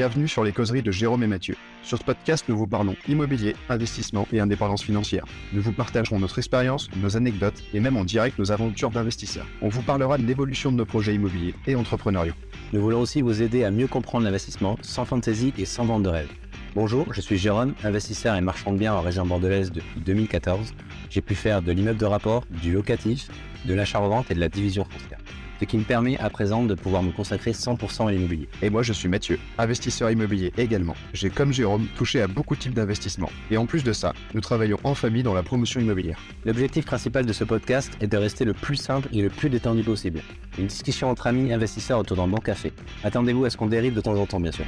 Bienvenue sur les causeries de Jérôme et Mathieu. Sur ce podcast, nous vous parlons immobilier, investissement et indépendance financière. Nous vous partagerons notre expérience, nos anecdotes et même en direct nos aventures d'investisseurs. On vous parlera de l'évolution de nos projets immobiliers et entrepreneuriaux. Nous voulons aussi vous aider à mieux comprendre l'investissement sans fantaisie et sans vente de rêve. Bonjour, je suis Jérôme, investisseur et marchand de biens en région bordelaise depuis 2014. J'ai pu faire de l'immeuble de rapport, du locatif, de l'achat-revente et de la division foncière ce qui me permet à présent de pouvoir me consacrer 100% à l'immobilier. Et moi, je suis Mathieu, investisseur immobilier également. J'ai, comme Jérôme, touché à beaucoup de types d'investissements. Et en plus de ça, nous travaillons en famille dans la promotion immobilière. L'objectif principal de ce podcast est de rester le plus simple et le plus détendu possible. Une discussion entre amis investisseurs autour d'un bon café. Attendez-vous à ce qu'on dérive de temps en temps, bien sûr.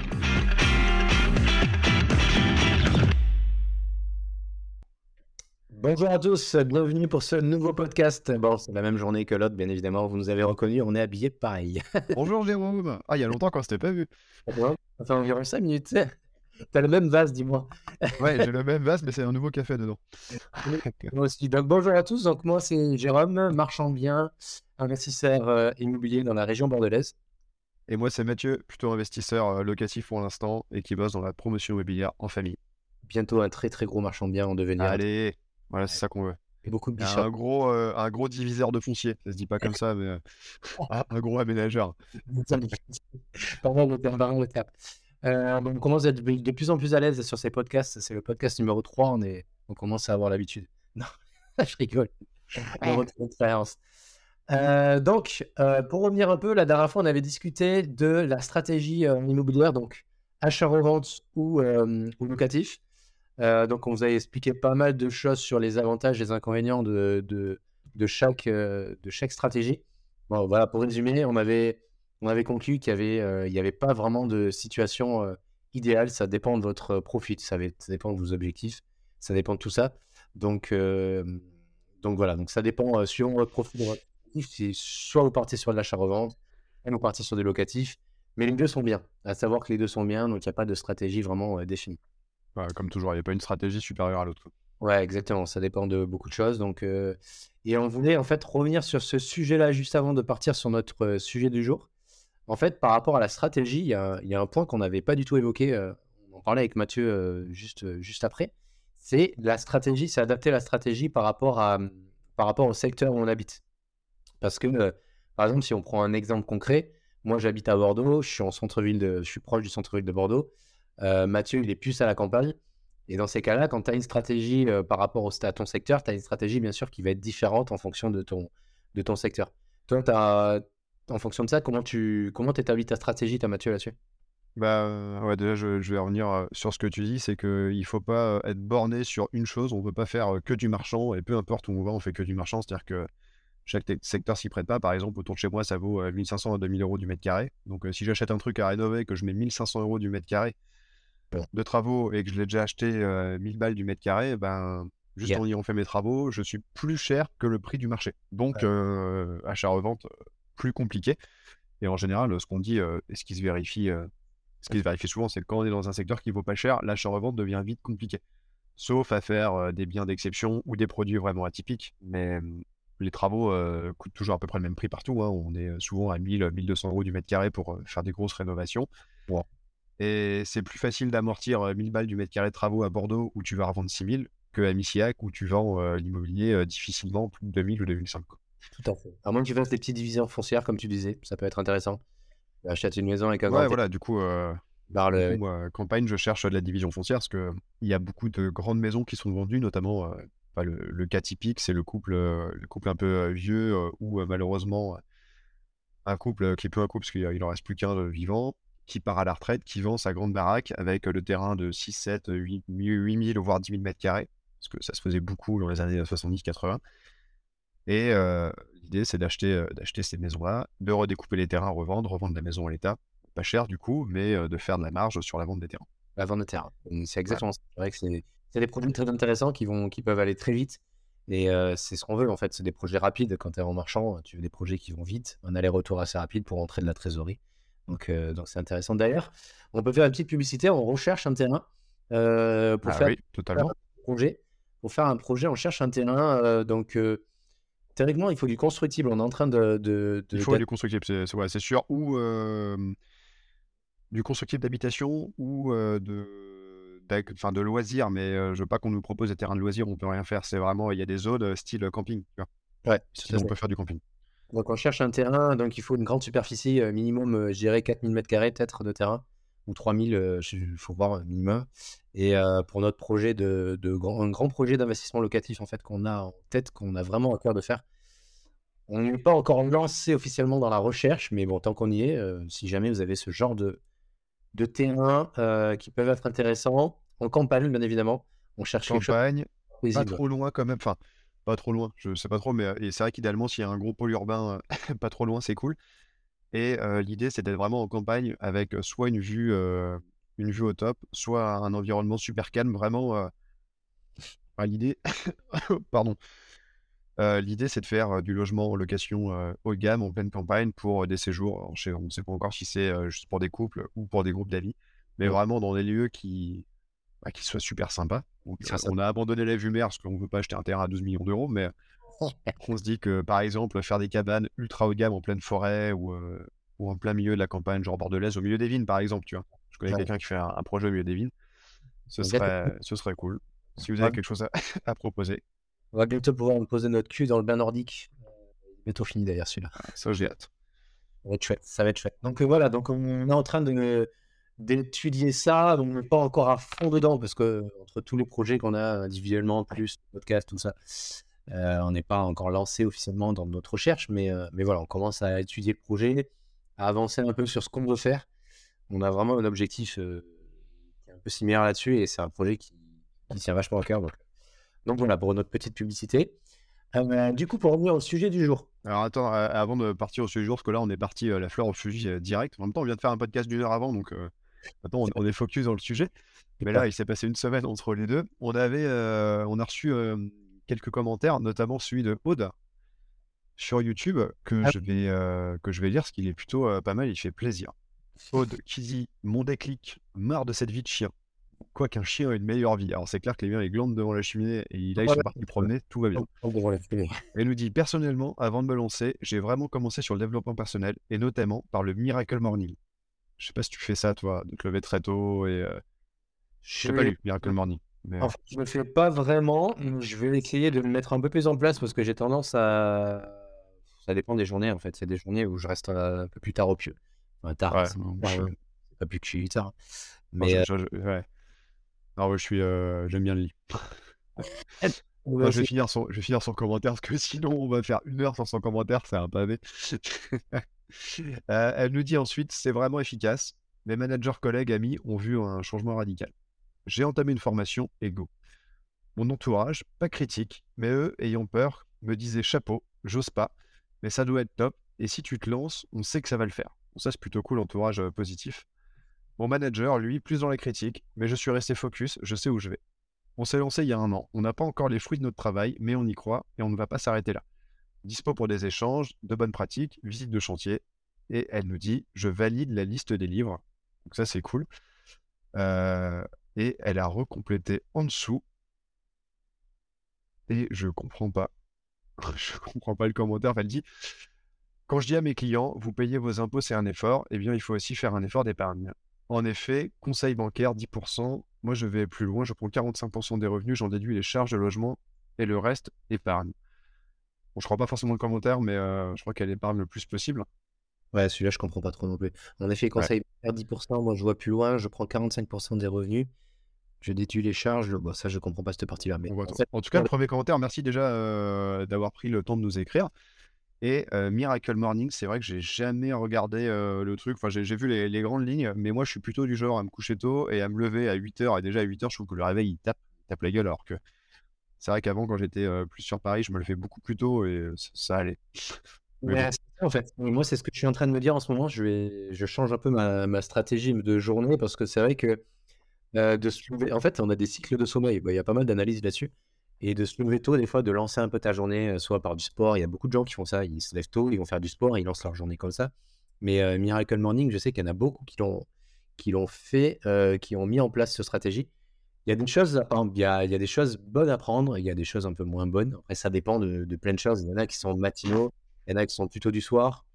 Bonjour à tous, bienvenue pour ce nouveau podcast. Bon, c'est la même journée que l'autre, bien évidemment. Vous nous avez reconnus, on est habillés pareil. Bonjour Jérôme. Ah, il y a longtemps qu'on s'était pas vu. ça fait environ 5 minutes. T'as le même vase, dis-moi. ouais, j'ai le même vase, mais c'est un nouveau café dedans. moi aussi. Donc, bonjour à tous. Donc, moi, c'est Jérôme, marchand bien, investisseur euh, immobilier dans la région bordelaise. Et moi, c'est Mathieu, plutôt investisseur euh, locatif pour l'instant et qui bosse dans la promotion immobilière en famille. Bientôt un très très gros marchand bien en devenir. Allez, voilà, c'est ça qu'on veut. Et beaucoup de Un gros, euh, un gros diviseur de foncier. Ça se dit pas comme ça, mais euh, un gros aménageur. pardon le terme, le terme. Euh, on commence à être de plus en plus à l'aise sur ces podcasts. C'est le podcast numéro 3. On, est, on commence à avoir l'habitude. Non, je rigole. expérience. Euh, donc, pour revenir un peu, la dernière fois, on avait discuté de la stratégie immobilière, donc achat-revente ou, ou locatif. Euh, donc, on vous a expliqué pas mal de choses sur les avantages et les inconvénients de, de, chaque, euh, de chaque stratégie. Bon, voilà, pour résumer, on avait, on avait conclu qu'il n'y avait, euh, avait pas vraiment de situation idéale. Ça dépend de votre profit, ça, dépend de vos objectifs, ça dépend de tout ça. Donc, voilà, donc ça dépend sur votre profit. Si soit vous partez sur de l'achat-revente, vous partez sur des locatifs. Mais les deux sont bien. À savoir que les deux sont bien, donc il n'y a pas de stratégie vraiment définie comme toujours, il n'y a pas une stratégie supérieure à l'autre. Ouais, exactement. Ça dépend de beaucoup de choses. Donc, euh, Et on voulait en fait revenir sur ce sujet-là juste avant de partir sur notre euh, sujet du jour. En fait, par rapport à la stratégie, il y a, un point qu'on n'avait pas du tout évoqué. Euh, on en parlait avec Mathieu juste, juste après. C'est la stratégie, c'est adapter la stratégie par rapport, à, par rapport au secteur où on habite. Parce que, par exemple, si on prend un exemple concret, moi j'habite à Bordeaux, je suis en centre-ville, je suis proche du centre-ville de Bordeaux. Euh, Mathieu, il est plus à la campagne. Et dans ces cas-là, quand tu as une stratégie euh, par rapport au, à ton secteur, tu as une stratégie bien sûr qui va être différente en fonction de ton, de ton secteur. Toi, en fonction de ça, comment tu comment établis ta stratégie, Mathieu, là-dessus? Bah ouais, déjà je, vais revenir euh, sur ce que tu dis, c'est qu'il ne faut pas être borné sur une chose, on ne peut pas faire que du marchand, et peu importe où on va, on fait que du marchand, c'est-à-dire que chaque secteur s'y prête pas. Par exemple, autour de chez moi, ça vaut 1500 à 2000 euros du mètre carré. Donc si j'achète un truc à rénover, que je mets 1500 euros du mètre carré, de travaux et que je l'ai déjà acheté 1000 balles du mètre carré, ben, juste en ayant fait mes travaux, je suis plus cher que le prix du marché. Donc, achat-revente, plus compliqué. Et en général, ce qu'on dit, et ce qui se vérifie, ce qui se vérifie souvent, c'est que quand on est dans un secteur qui vaut pas cher, l'achat-revente devient vite compliqué. Sauf à faire des biens d'exception ou des produits vraiment atypiques. Mais les travaux coûtent toujours à peu près le même prix partout. Hein. On est souvent à 1000, 1200 euros du mètre carré pour faire des grosses rénovations. Bon, et c'est plus facile d'amortir 1000 balles du mètre carré de travaux à Bordeaux où tu vas revendre 6000 que à Missillac où tu vends l'immobilier difficilement plus de 2000 ou 2005. Tout à fait. À moins que tu fasses des petites divisions foncières, comme tu disais, ça peut être intéressant. Acheter une maison avec un Ouais, voilà, du coup, campagne, je cherche de la division foncière parce qu'il y a beaucoup de grandes maisons qui sont vendues, notamment le, cas typique, c'est le couple, le couple un peu vieux ou malheureusement un couple qui est peu un couple parce qu'il n'en reste plus qu'un vivant qui part à la retraite, qui vend sa grande baraque avec le terrain de 6, 7, 8, 8 000 voire 10 000 mètres carrés, parce que ça se faisait beaucoup dans les années 70-80. Et l'idée, c'est d'acheter, d'acheter ces maisons-là, de redécouper les terrains, revendre, revendre la maison à l'État, pas cher du coup, mais de faire de la marge sur la vente des terrains. La vente des terrains, c'est exactement ça. C'est vrai que c'est, des projets très intéressants qui, vont, qui peuvent aller très vite. Et c'est ce qu'on veut en fait, c'est des projets rapides. Quand tu es en marchand, tu veux des projets qui vont vite, un aller-retour assez rapide pour entrer de la trésorerie. Donc, euh, donc c'est intéressant. D'ailleurs, on peut faire une petite publicité. On recherche un terrain euh, pour, ah faire, totalement. un projet. Pour faire un projet, on cherche un terrain. Euh, donc, théoriquement, il faut du constructible. On est en train de. de, il faut du constructible, c'est sûr. Ou, du constructif d'habitation ou de, enfin, de loisirs, mais je veux pas qu'on nous propose des terrains de loisirs on peut rien faire. C'est vraiment, il y a des zones style camping. Tu vois. Ouais, on peut faire du camping. Donc on cherche un terrain, donc il faut une grande superficie, minimum, je dirais 4000 m2 peut-être de terrain, ou 3000, il faut voir minimum. Et pour notre projet de, de grand, un grand projet d'investissement locatif en fait qu'on a en tête, qu'on a vraiment à cœur de faire. On n'est pas encore lancé officiellement dans la recherche, mais bon, tant qu'on y est, si jamais vous avez ce genre de, de terrain qui peuvent être intéressants, en campagne bien évidemment, on cherche campagne, pas trop loin quand même, enfin pas trop loin, je sais pas trop, mais c'est vrai qu'idéalement s'il y a un gros pôle urbain pas trop loin, c'est cool. Et l'idée c'est d'être vraiment en campagne avec soit une vue une vue au top, soit un environnement super calme, vraiment. l'idée, pardon. l'idée, c'est de faire du logement en location haut de gamme en pleine campagne pour des séjours. on ne sait pas encore si c'est juste pour des couples ou pour des groupes d'amis, mais vraiment dans des lieux qui, bah, qui soient super sympas. on a abandonné la vue mer parce qu'on ne veut pas acheter un terrain à 12 millions d'euros, mais on se dit que par exemple, faire des cabanes ultra haut de gamme en pleine forêt ou, ou en plein milieu de la campagne, genre bordelaise, au milieu des vignes, par exemple, tu vois. Je connais quelqu'un qui fait un, projet au milieu des vignes. Ce serait, ce serait cool. Si vous avez quelque chose à, proposer. On va bientôt pouvoir me poser notre cul dans le bain nordique. Bientôt fini d'ailleurs celui-là. Ça, j'ai hâte. Ça va être chouette. Ça va être chouette. Donc euh, voilà, donc on est en train de d'étudier ça. On n'est pas encore à fond dedans parce que entre tous les projets qu'on a individuellement, plus le podcast, tout ça, euh, on n'est pas encore lancé officiellement dans notre recherche. Mais, euh, mais voilà, on commence à étudier le projet, à avancer un peu sur ce qu'on veut faire on a vraiment un objectif qui est un peu similaire là-dessus et c'est un projet qui, tient vachement à cœur. Donc, voilà pour notre petite publicité. du coup, pour revenir au sujet du jour. Alors attends, avant de partir au sujet du jour, parce que là on est parti la fleur au sujet direct. En même temps, on vient de faire un podcast d'une heure avant, donc maintenant on, est focus dans le sujet. Mais là, il s'est passé une semaine entre les deux. On avait, on a reçu quelques commentaires, notamment celui de Aude sur YouTube que ah je vais que je vais lire, parce qu'il est plutôt pas mal. Il fait plaisir. Aude qui dit Mon déclic, marre de cette vie de chien. Quoi qu'un chien ait une meilleure vie. Alors c'est clair que les miens ils glandent devant la cheminée et là ils sont partis promener, tout va bien. Elle nous dit Personnellement, avant de me lancer, j'ai vraiment commencé sur le développement personnel et notamment par le Miracle Morning. Je sais pas si tu fais ça toi, de te lever très tôt et. Je sais pas lu Miracle Morning. Mais... En fait, je le fais pas vraiment. Je vais essayer de le mettre un peu plus en place parce que j'ai tendance à. Ça dépend des journées en fait. A des journées où je reste un peu plus tard au pieu tard, c'est pas plus que je suis tard. Mais je, ouais. je suis, j'aime bien le lit. je, vais finir son, je vais finir son commentaire parce que sinon on va faire une heure sans son commentaire, c'est un pavé. elle nous dit ensuite c'est vraiment efficace. Mes managers, collègues, amis ont vu un changement radical. J'ai entamé une formation et go. Mon entourage, pas critique, mais eux, ayant peur, me disaient chapeau, j'ose pas, mais ça doit être top. Et si tu te lances, on sait que ça va le faire ça, c'est plutôt cool, entourage positif. Mon manager, lui, plus dans les critiques, mais je suis resté focus, je sais où je vais. On s'est lancé il y a un an. On n'a pas encore les fruits de notre travail, mais on y croit et on ne va pas s'arrêter là. Dispo pour des échanges, de bonnes pratiques, visite de chantier. Et elle nous dit Je valide la liste des livres. Donc, ça, c'est cool. et elle a recomplété en dessous. Et je comprends pas. je comprends pas le commentaire. Elle dit quand je dis à mes clients, vous payez vos impôts, c'est un effort, eh bien, il faut aussi faire un effort d'épargne. En effet, conseil bancaire 10%, moi je vais plus loin, je prends 45% des revenus, j'en déduis les charges de logement et le reste, épargne. Bon, je crois pas forcément le commentaire, mais euh, je crois qu'elle épargne le plus possible. Ouais, celui-là, je comprends pas trop non plus. En effet, conseil bancaire 10%, moi je vois plus loin, je prends 45% des revenus, je déduis les charges, bon, ça je comprends pas cette partie-là. Mais en, tout cas, le premier commentaire, merci déjà euh, d'avoir pris le temps de nous écrire. Et Miracle Morning, c'est vrai que j'ai jamais regardé le truc. Enfin, j'ai vu les, grandes lignes, mais moi, je suis plutôt du genre à me coucher tôt et à me lever à 8h. Et déjà, à 8h, je trouve que le réveil, il tape, tape la gueule. Alors que c'est vrai qu'avant, quand j'étais plus sur Paris, je me le fais beaucoup plus tôt et ça allait. Ouais, en fait. Moi, c'est ce que je suis en train de me dire en ce moment. Je, vais... je change un peu ma, stratégie de journée parce que c'est vrai que de se lever. En fait, on a des cycles de sommeil. Bah, il y a pas mal d'analyses là-dessus et de se lever tôt, des fois, de lancer un peu ta journée, soit par du sport. Il y a beaucoup de gens qui font ça. Ils se lèvent tôt, ils vont faire du sport, ils lancent leur journée comme ça. Mais Miracle Morning, je sais qu'il y en a beaucoup qui l'ont, qui l'ont fait, qui ont mis en place cette stratégie. Il y a des choses, bonnes à prendre, il y a des choses un peu moins bonnes. Après, ça dépend de, plein de choses. Il y en a qui sont matinaux, il y en a qui sont plutôt du soir.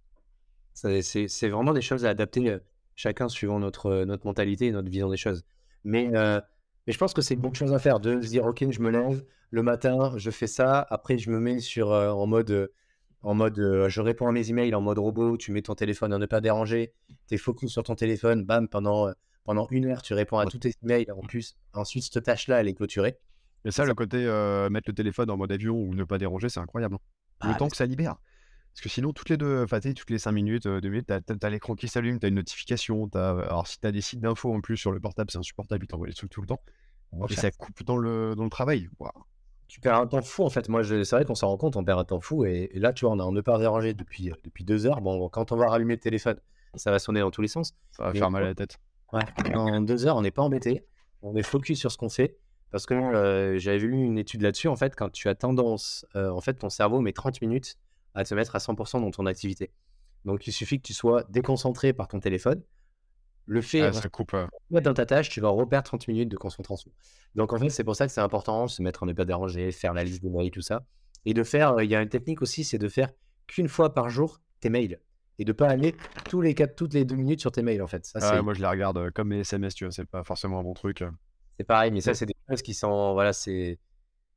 C'est, vraiment des choses à adapter chacun suivant notre, notre mentalité et notre vision des choses. Mais, euh, mais je pense que c'est une bonne chose à faire de se dire, OK, je me lève le matin, je fais ça, après je me mets sur, euh, en mode, en mode euh, je réponds à mes emails en mode robot, tu mets ton téléphone à ne pas déranger, tu es focus sur ton téléphone, bam, pendant, pendant une heure, tu réponds à tous tes emails. En plus, ensuite, cette tâche-là, elle est clôturée. Mais ça, le côté mettre le téléphone en mode avion ou ne pas déranger, c'est incroyable. Hein. Le ah, temps que ça libère. Parce que sinon, toutes les deux, enfin, toutes les 5 minutes, 2 minutes, t'as as, l'écran qui s'allume, t'as une notification. As... Alors, si t'as des sites d'infos en plus sur le portable, c'est insupportable, il t'envoie les trucs tout le temps. Et ça coupe dans le, dans le travail. Tu perds un temps fou en fait. Moi, c'est vrai qu'on s'en rend compte, on perd un temps fou. Et, là, tu vois, on a ne pas déranger depuis, depuis deux heures. Bon, quand on va rallumer le téléphone, ça va sonner dans tous les sens. Ça va faire mal à la tête. Ouais, en deux heures, on n'est pas embêté. On est focus sur ce qu'on fait. Parce que euh, j'avais vu une étude là-dessus. En fait, quand tu as tendance, euh, en fait, ton cerveau met 30 minutes à te mettre à 100% dans ton activité. Donc, il suffit que tu sois déconcentré par ton téléphone. Le fait ah, ça coupe, dans ta tâche, tu vas reperdre 30 minutes de concentration. Donc, en fait, c'est pour ça que c'est important, se mettre en ne pas déranger, faire la liste des mails, tout ça. Et de faire, il y a une technique aussi, c'est de faire qu'une fois par jour tes mails. Et de pas aller tous les quatre, toutes les deux minutes sur tes mails, en fait. Ça, ah, moi, je les regarde comme mes SMS, tu vois, c'est pas forcément un bon truc. C'est pareil, mais ça, c'est des choses qui sont, voilà, c'est,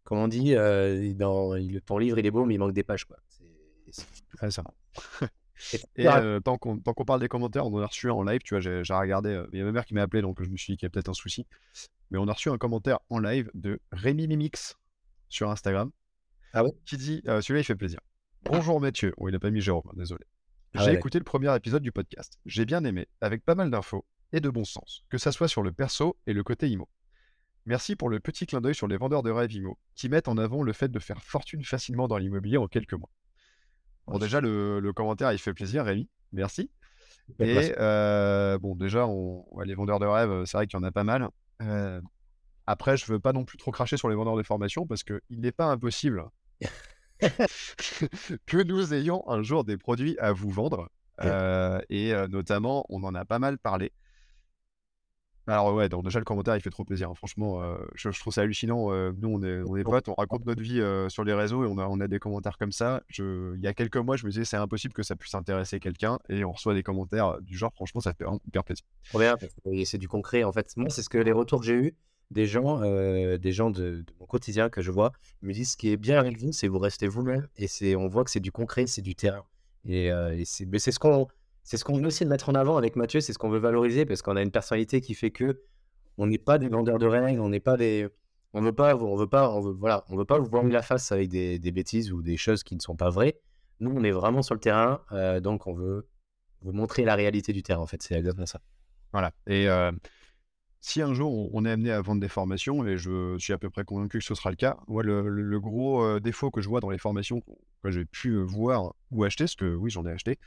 comme on dit, euh, dans, ton livre, il est beau, mais il manque des pages, quoi. C'est ça. Et euh, tant qu'on parle des commentaires, on en a reçu un en live, tu vois, j'ai regardé, euh, il y a ma mère qui m'a appelé, donc je me suis dit qu'il y a peut-être un souci. Mais on a reçu un commentaire en live de Rémi Mimix sur Instagram. Ah ouais? Qui dit, celui-là il fait plaisir. Bonjour Mathieu. Oh, il n'a pas mis Jérôme, hein, désolé. Ah j'ai écouté le premier épisode du podcast. J'ai bien aimé, avec pas mal d'infos et de bon sens, que ça soit sur le perso et le côté IMO. Merci pour le petit clin d'œil sur les vendeurs de rêves IMO, qui mettent en avant le fait de faire fortune facilement dans l'immobilier en quelques mois. Bon, déjà, le, commentaire, il fait plaisir, Rémi. Merci. Et euh, bon, déjà, on, les vendeurs de rêves, c'est vrai qu'il y en a pas mal. Euh, après, je veux pas non plus trop cracher sur les vendeurs de formation parce qu'il n'est pas impossible que nous ayons un jour des produits à vous vendre. Euh, et notamment, on en a pas mal parlé. Alors ouais, donc déjà le commentaire il fait trop plaisir. Hein. Franchement, euh, je, trouve ça hallucinant. Euh, nous on est, on est potes, on raconte notre vie euh, sur les réseaux et on a, on a des commentaires comme ça. Je, il y a quelques mois, je me disais c'est impossible que ça puisse intéresser quelqu'un et on reçoit des commentaires du genre. Franchement, ça fait hyper plaisir. C'est du concret. En fait, moi c'est ce que les retours que j'ai eu des gens, des gens de, mon quotidien que je vois, me disent ce qui est bien avec vous, c'est vous restez vous-même et c'est, on voit que c'est du concret, c'est du terrain. Et, et c'est, c'est ce qu'on c'est ce qu'on veut aussi mettre en avant avec Mathieu, c'est ce qu'on veut valoriser parce qu'on a une personnalité qui fait que on n'est pas des vendeurs de règles, on n'est pas des, on veut pas, on veut pas, on veut, voilà, on veut pas vous voir la face avec des, bêtises ou des choses qui ne sont pas vraies. Nous, on est vraiment sur le terrain, euh, donc on veut vous montrer la réalité du terrain. En fait, c'est exactement ça. Voilà. Et euh, si un jour on est amené à vendre des formations, et je suis à peu près convaincu que ce sera le cas, moi, le, gros euh, défaut que je vois dans les formations que j'ai pu voir ou acheter, parce que oui, j'en ai acheté,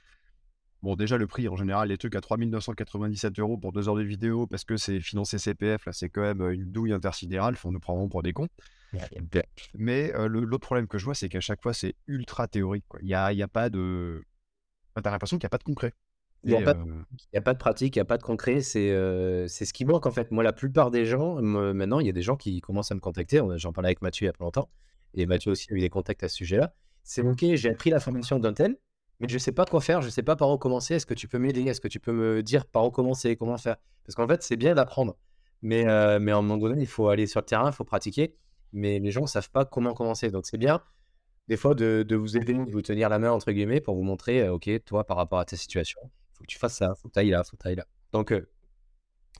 Bon, déjà, le prix, en général, les trucs à 3997 euros pour deux heures de vidéo parce que c'est financé CPF, là, c'est quand même une douille intersidérale. Faut nous vraiment pour des cons. Mais l'autre problème que je vois, c'est qu'à chaque fois, c'est ultra théorique. Il n'y a, y a pas de. t'as l'impression qu'il n'y a pas de concret. Il n'y a, pas de pratique, il n'y a pas de concret. C'est c'est ce qui manque en fait. Moi, la plupart des gens, maintenant, il y a des gens qui commencent à me contacter. J'en parlais avec Mathieu il y a pas longtemps. Et Mathieu aussi a eu des contacts à ce sujet-là. C'est OK, j'ai appris la formation d'Antel mais je sais pas quoi faire, je sais pas par où commencer. Est-ce que tu peux m'aider? Est-ce que tu peux me dire par où commencer, comment faire? Parce qu'en fait, c'est bien d'apprendre, mais, euh, mais un moment donné, il faut aller sur le terrain, il faut pratiquer. Mais les gens ne savent pas comment commencer. Donc, c'est bien, des fois, de, de, vous aider, de vous tenir la main, entre guillemets, pour vous montrer, euh, OK, toi, par rapport à ta situation, faut que tu fasses ça, faut que tu ailles là, faut que tu ailles là. Donc, euh,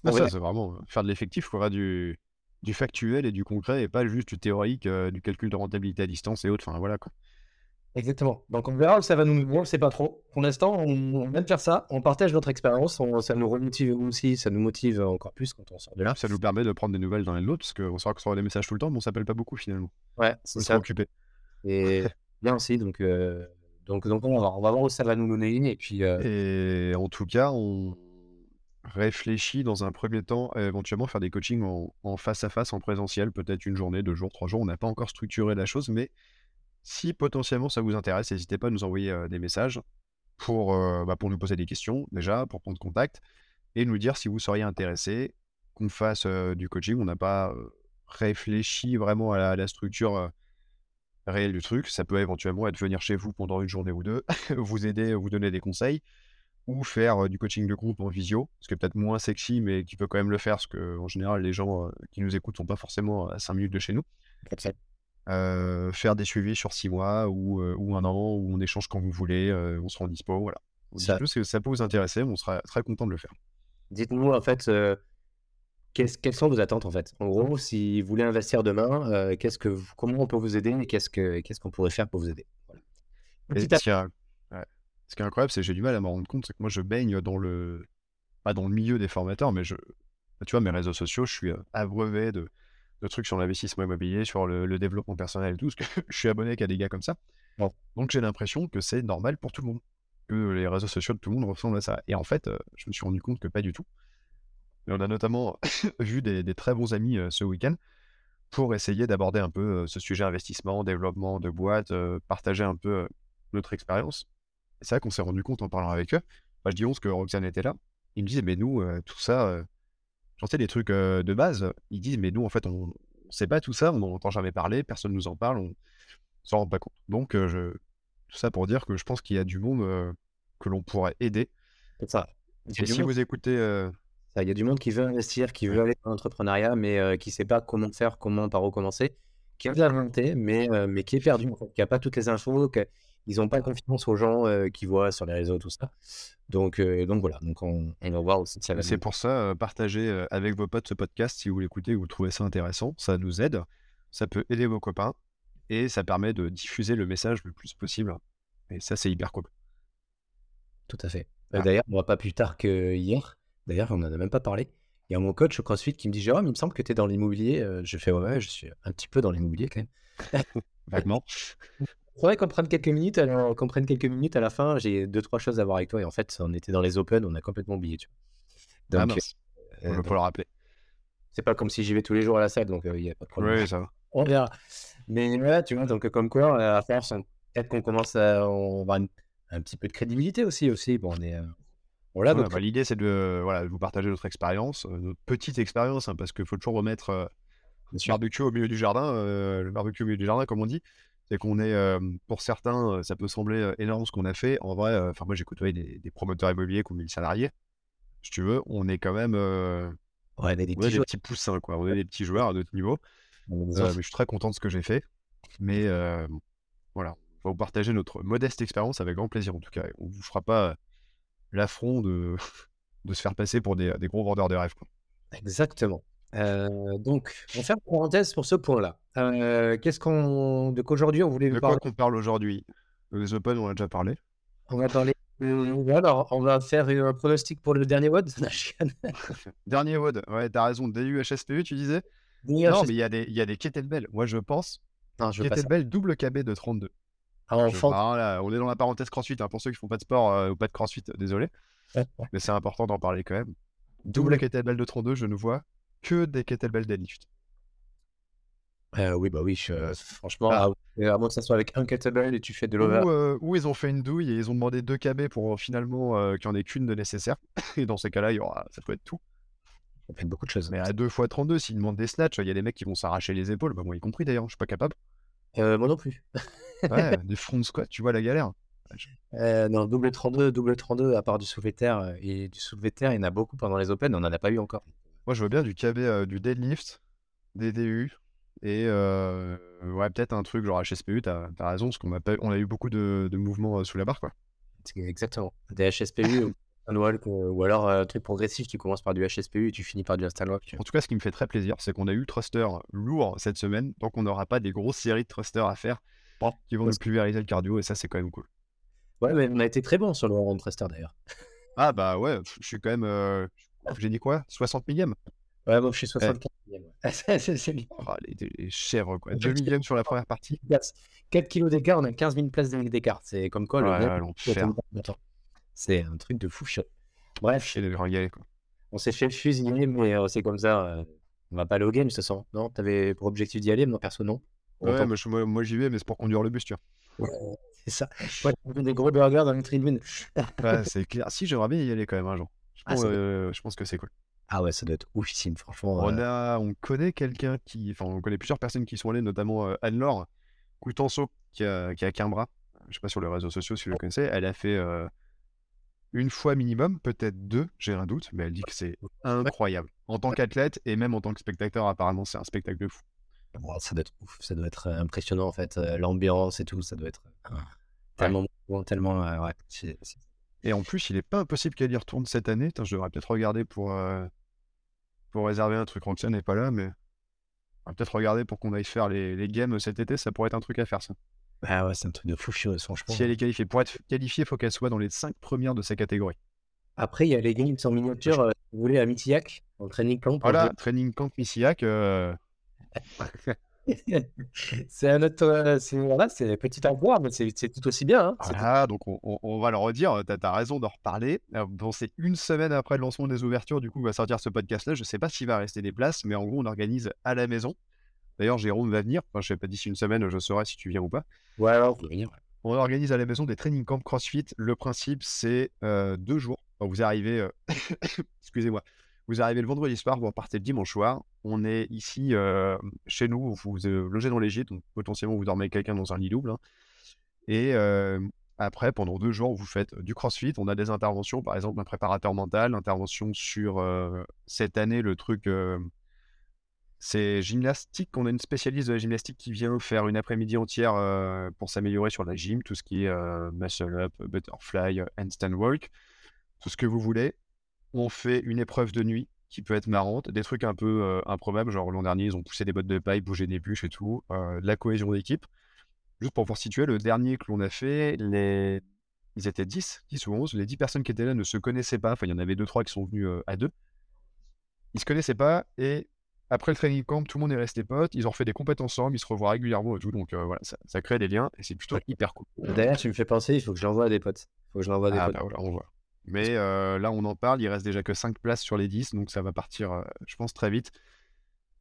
ah, ça, c'est vraiment faire de l'effectif, il du, du factuel et du concret et pas juste du théorique, du calcul de rentabilité à distance et autres. Enfin, voilà quoi. Exactement. Donc on verra où ça va nous. Bon, c'est pas trop. Pour l'instant, on, aime faire ça. On partage notre expérience. ça nous remotive aussi. Ça nous motive encore plus quand on sort de là. Ça nous permet de prendre des nouvelles dans les l'autre parce qu'on saura qu'on sera des messages tout le temps, mais on s'appelle pas beaucoup finalement. Ouais, c'est ça. occupé. Et bien aussi. Donc, euh, donc, on, va, va voir où ça va nous mener. Et puis. Euh, et en tout cas, on réfléchit dans un premier temps à éventuellement faire des coachings en, face à face, en présentiel, peut-être une journée, deux jours, trois jours. On n'a pas encore structuré la chose, mais si potentiellement ça vous intéresse, n'hésitez pas à nous envoyer des messages pour, bah, pour nous poser des questions déjà, pour prendre contact et nous dire si vous seriez intéressé qu'on fasse du coaching. On n'a pas réfléchi vraiment à la, structure réelle du truc. Ça peut éventuellement être venir chez vous pendant une journée ou deux, vous aider, vous donner des conseils. ou faire du coaching de groupe en visio, ce qui est peut-être moins sexy, mais qui peut quand même le faire, parce qu'en général, les gens qui nous écoutent sont pas forcément à 5 minutes de chez nous. faire des suivis sur 6 mois ou, ou, un an, où on échange quand vous voulez, on se rend dispo, voilà. Ça... ça peut vous intéresser, on sera très content de le faire. Dites-nous en fait, quelles sont vos attentes en fait? En gros, si vous voulez investir demain, qu'est-ce que comment on peut vous aider et qu'est-ce qu'on pourrait faire pour vous aider? Ce qui est incroyable, c'est que j'ai du mal à me rendre compte, c'est que moi je baigne dans le. pas dans le milieu des formateurs, mais je. Tu vois, mes réseaux sociaux, je suis abreuvé de, de trucs sur l'investissement immobilier, sur le, développement personnel et tout, parce que je suis abonné qu'à des gars comme ça. Donc j'ai l'impression que c'est normal pour tout le monde, que les réseaux sociaux de tout le monde ressemblent à ça. Et en fait, je me suis rendu compte que pas du tout. Et on a notamment vu des, très bons amis ce week-end pour essayer d'aborder un peu ce sujet investissement, développement de boîte, partager un peu notre expérience c'est vrai qu'on s'est rendu compte en parlant avec eux. Bah, je dis 11 que Roxane était là. Ils me disent, mais nous, euh, tout ça, euh, j'en sais des trucs euh, de base. Ils disent, mais nous, en fait, on ne sait pas tout ça, on n'en entend jamais parler, personne ne nous en parle, on s'en rend pas compte. Donc, je... tout ça pour dire que je pense qu'il y a du monde que l'on pourrait aider. C'est ça. Et si vous écoutez. Il y a du monde qui veut investir, qui veut aller dans l'entrepreneuriat, mais qui ne sait pas comment faire, comment par où commencer, qui a de la volonté, mais, mais qui est perdu, qui n'a pas toutes les infos, ils n'ont pas confiance aux gens qui voient sur les réseaux, tout ça. Donc, donc voilà, donc on, va voir aussi ça C'est pour ça, partagez avec vos potes ce podcast si vous l'écoutez ou vous trouvez ça intéressant. Ça nous aide, ça peut aider vos copains et ça permet de diffuser le message le plus possible. Et ça, c'est hyper cool. Tout à fait. Ah. D'ailleurs, on va pas plus tard que hier. D'ailleurs, on n'en a même pas parlé. Il y a mon coach au CrossFit qui me dit Jérôme, il me semble que tu es dans l'immobilier. Je fais ouais, je suis un petit peu dans l'immobilier quand même. Vaguement. faudrait qu'on prenne quelques minutes. Alors, qu'on prenne quelques minutes à la fin. J'ai deux, trois choses à voir avec toi. Et en fait, on était dans les Open, on a complètement oublié. Tu vois. Ah, donc, ah euh, le rappeler. C'est pas comme si j'y vais tous les jours à la salle, donc il euh, n'y a pas de problème. Oui, ça va. On verra. Mais voilà, tu vois, donc comme quoi, à faire, peut-être qu'on commence à. On va un petit peu de crédibilité aussi. aussi. Bon, on est. Euh, voilà, donc... Bah, l'idée, c'est de voilà, vous partager notre expérience, notre petite expérience, hein, parce qu'il faut toujours remettre le barbecue au milieu du jardin, le barbecue au milieu du jardin, comme on dit c'est qu'on est, pour certains, ça peut sembler énorme ce qu'on a fait. En vrai, enfin moi j'ai côtoyé des, promoteurs immobiliers qui ont mis salariés. Si tu veux, on est quand même ouais, des, petits, poussins, quoi. On est des petits joueurs à notre niveau. mais je suis très content de ce que j'ai fait. Mais voilà, on va vous partager notre modeste expérience avec grand plaisir en tout cas. On vous fera pas l'affront de, de se faire passer pour des, des gros vendeurs de rêves. Quoi. Exactement. Euh, donc, on faire une parenthèse pour ce point-là. Euh, qu'est-ce qu'on. De qu'aujourd'hui, on voulait De quoi qu'on parle aujourd'hui? Les Open, on a déjà parlé. On va parler. Euh, alors, on va faire un pronostic pour le dernier WOD. dernier WOD, ouais, t'as raison. DU-HSPU, tu disais? Non, mais il y a des, il y a des kettlebells. Moi, je pense. Non, je kettlebell double KB de 32. Ah, on est dans la parenthèse crossfit. Hein, pour ceux qui font pas de sport ou pas de crossfit, désolé. Mais c'est important d'en parler quand même. Double kettlebell de 32, je ne vois que des kettlebell deadlift. Euh, oui, bah oui, franchement, ah. à, moins que ça soit avec un kettlebell et tu fais de l'over. Euh, ou, ils ont fait une douille et ils ont demandé 2 KB pour finalement euh, qu'il n'y en ait qu'une de nécessaire. Et dans ces cas-là, il y aura, ça peut être tout. Ça fait beaucoup de choses. Mais à 2 x 32, s'ils demandent des snatchs, il y a des mecs qui vont s'arracher les épaules, bah, moi y compris d'ailleurs, je suis pas capable. moi non plus. ouais, des front squats, tu vois la galère. non, double 32, double 32, à part du soulevé terre et du soulevé terre, il y en a beaucoup pendant les Open, on n'en a pas eu encore. Moi, je veux bien du KB, du deadlift, des DU, et ouais, peut-être un truc genre HSPU, t'as as raison, parce qu'on a, on a eu beaucoup de, de mouvements sous la barre, quoi. Exactement. Des HSPU ou, ou alors un truc progressif, tu commences par du HSPU et tu finis par du Instant En tout cas, ce qui me fait très plaisir, c'est qu'on a eu Thruster lourd cette semaine, donc on n'aura pas des grosses séries de Thruster à faire qui vont nous pulvériser le cardio, et ça, c'est quand même cool. Ouais, mais on a été très bon sur le round Thruster d'ailleurs. Ah bah ouais, je suis quand même j'ai dit quoi? 60 millième? Ouais, moi je suis 75 millième. c'est bien. Oh, les, chers, quoi. 2 millièmes sur la première partie? 4 kilos d'écart, on a 15 000 places d'écart. C'est comme quoi le C'est un truc de fou. Bref. On s'est fait fusiller, mais euh, c'est comme ça. Euh, on va pas aller au game, ce sens. Non T'avais pour objectif d'y aller, moi perso, non. Ouais, moi, moi, j'y vais, mais c'est pour conduire le bus, tu vois. c'est ça. Ouais, des gros burgers dans les tribunes. ouais, c'est clair. Si, j'aimerais bien y aller quand même un jour. Ah, je pense que c'est cool. Ah ouais, ça doit être oufissime, franchement. On, a, on connaît quelqu'un qui. Enfin, on connaît plusieurs personnes qui sont allées, notamment Anne-Laure Coutenceau, qui a, qui a qu'un bras. Je sais pas sur les réseaux sociaux si vous le connaissez. Elle a fait une fois minimum, peut-être deux, j'ai un doute, mais elle dit que c'est incroyable. En tant qu'athlète et même en tant que spectateur, apparemment, c'est un spectacle de fou. Ça doit être ouf, ça doit être impressionnant en fait, l'ambiance et tout, ça doit être tellement, tellement, ouais, Et en plus, il n'est pas impossible qu'elle y retourne cette année. je devrais peut-être regarder pour, pour réserver un truc. Roxane n'est pas là, mais on va peut-être regarder pour qu'on aille faire les, les games cet été. Ça pourrait être un truc à faire, ça. Ah ouais, c'est un truc de fou, franchement. Si elle est qualifiée, pour être qualifiée, il faut qu'elle soit dans les 5 premières de sa catégorie. Après, il y a les games en miniature, euh, vous voulez, à Mitillac, en training camp. Voilà, training camp Mitillac. Euh. c'est un autre. Euh, c'est voilà, petit à voir, mais c'est tout aussi bien. Hein. Voilà, donc on, on, va le redire. Tu as, raison d'en reparler. Bon, c'est une semaine après le lancement des ouvertures, du coup, on va sortir ce podcast-là. Je ne sais pas s'il va rester des places, mais en gros, on organise à la maison. D'ailleurs, Jérôme va venir. Enfin, je sais pas, d'ici une semaine, je saurai si tu viens ou pas. Ouais, alors, on venir. On organise à la maison des training camps CrossFit. Le principe, c'est euh, deux jours. vous arrivez, euh, excusez-moi, vous arrivez le vendredi soir, vous repartez le dimanche soir. On est ici chez nous, vous, logez dans les donc potentiellement vous dormez quelqu'un dans un lit double. Hein. Et après, pendant deux jours, vous faites du CrossFit. On a des interventions, par exemple un préparateur mental, intervention sur cette année le truc c'est gymnastique. On a une spécialiste de la gymnastique qui vient faire une après-midi entière pour s'améliorer sur la gym, tout ce qui est muscle up, butterfly, handstand walk, tout ce que vous voulez. On fait une épreuve de nuit qui peut être marrante, des trucs un peu euh, improbables, genre l'an dernier ils ont poussé des bottes de paille, bougé des bûches et tout, de la cohésion d'équipe. Juste pour vous situer, le dernier que l'on a fait, les... ils étaient 10, 10 ou 11, les 10 personnes qui étaient là ne se connaissaient pas, enfin il y en avait 2-3 qui sont venus à deux. Ils se connaissaient pas et après le training camp, tout le monde est resté pote, ils ont fait des compétences ensemble, ils se revoient régulièrement et tout, donc euh, voilà, ça, crée des liens et c'est plutôt hyper cool. D'ailleurs, tu me fais penser, il faut que je l'envoie à des potes. Il faut que je l'envoie à des ah, potes. Bah voilà, on voit. Mais euh, là, on en parle, il reste déjà que 5 places sur les 10, donc ça va partir, euh, je pense, très vite.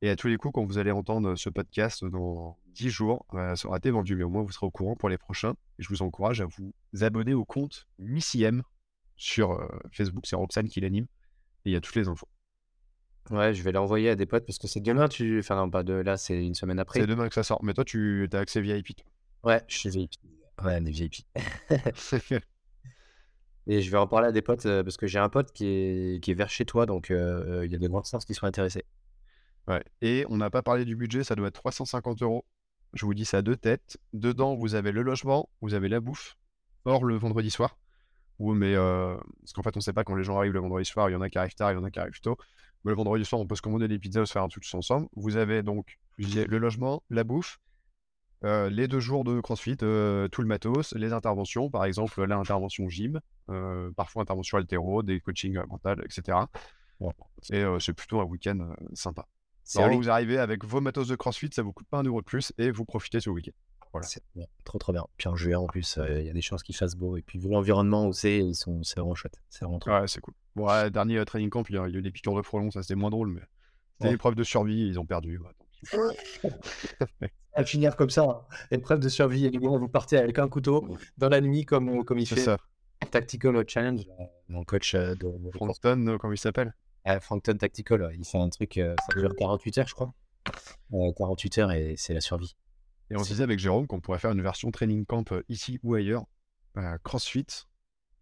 Et à tous les coups, quand vous allez entendre ce podcast dans 10 jours, ça aura été vendu, mais au moins vous serez au courant pour les prochains. Et je vous encourage à vous abonner au compte MissIM sur Facebook, c'est Roxane qui l'anime, et il y a toutes les infos. Ouais, je vais l'envoyer à des potes parce que c'est demain, tu. Enfin, non, pas de là, c'est une semaine après. C'est demain que ça sort. Mais toi, tu as accès VIP. Ouais, je suis VIP. Ouais, on est VIP. Et je vais en parler à des potes euh, parce que j'ai un pote qui est, qui est vers chez toi, donc euh, euh, il y a de grandes chances qu'ils soient intéressés. Ouais. Et on n'a pas parlé du budget, ça doit être 350 euros. Je vous dis ça à deux têtes. Dedans, vous avez le logement, vous avez la bouffe, hors le vendredi soir. Ou mais parce qu'en fait, on ne sait pas quand les gens arrivent le vendredi soir. Il y en a qui arrivent tard, il y en a qui arrivent tôt le vendredi soir, on peut se commander des pizzas se faire un truc tous ensemble. Vous avez donc le logement, la bouffe, euh, les deux jours de CrossFit, euh, tout le matos, les interventions, par exemple l'intervention gym, euh, parfois intervention altéro, des coachings mentaux, etc. Et c'est plutôt un week-end sympa. Alors, vous arrivez avec vos matos de CrossFit, ça vous coûte pas un euro de plus et vous profitez ce week-end. Voilà. C'est trop trop bien. Puis en juillet en plus, il y a des chances qu'il fasse beau. Et puis vu l'environnement où c'est, c'est vraiment chouette. C'est vraiment Ouais, c'est cool. Bon, ouais, dernier training camp, il y, a, eu des piqûres de frelons, ça c'était moins drôle, mais c'était une épreuve de survie, ils ont perdu. à finir comme ça, hein. épreuve de survie, et vous partez avec un couteau dans la nuit comme, euh, comme il fait. Ça. Tactical Challenge, mon coach euh, de, Frankton, comment il s'appelle? Frankton Tactical, il fait un truc, ça dure 48 heures, je crois. 48 heures et c'est la survie. Et on se disait avec Jérôme qu'on pourrait faire une version training camp ici ou ailleurs, CrossFit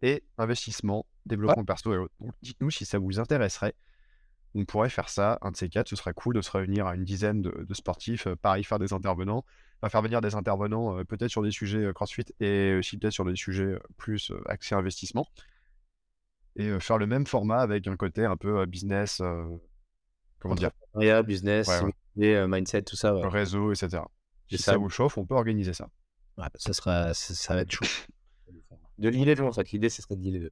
et investissement développement perso et autres. Donc dites-nous si ça vous intéresserait. On pourrait faire ça, un de ces quatre, ce serait cool de se réunir à une dizaine de, sportifs, euh, pareil, faire des intervenants, faire venir des intervenants euh, peut-être sur des sujets euh, CrossFit et aussi peut-être sur des sujets plus axés investissement. Et faire le même format avec un côté un peu business, comment dire? Business, mindset, tout ça. Réseau, etc. Si ça, vous chauffe, on peut organiser ça. ça, sera, ça, va être chaud. de l'idée de en fait. L'idée, de l'idée de.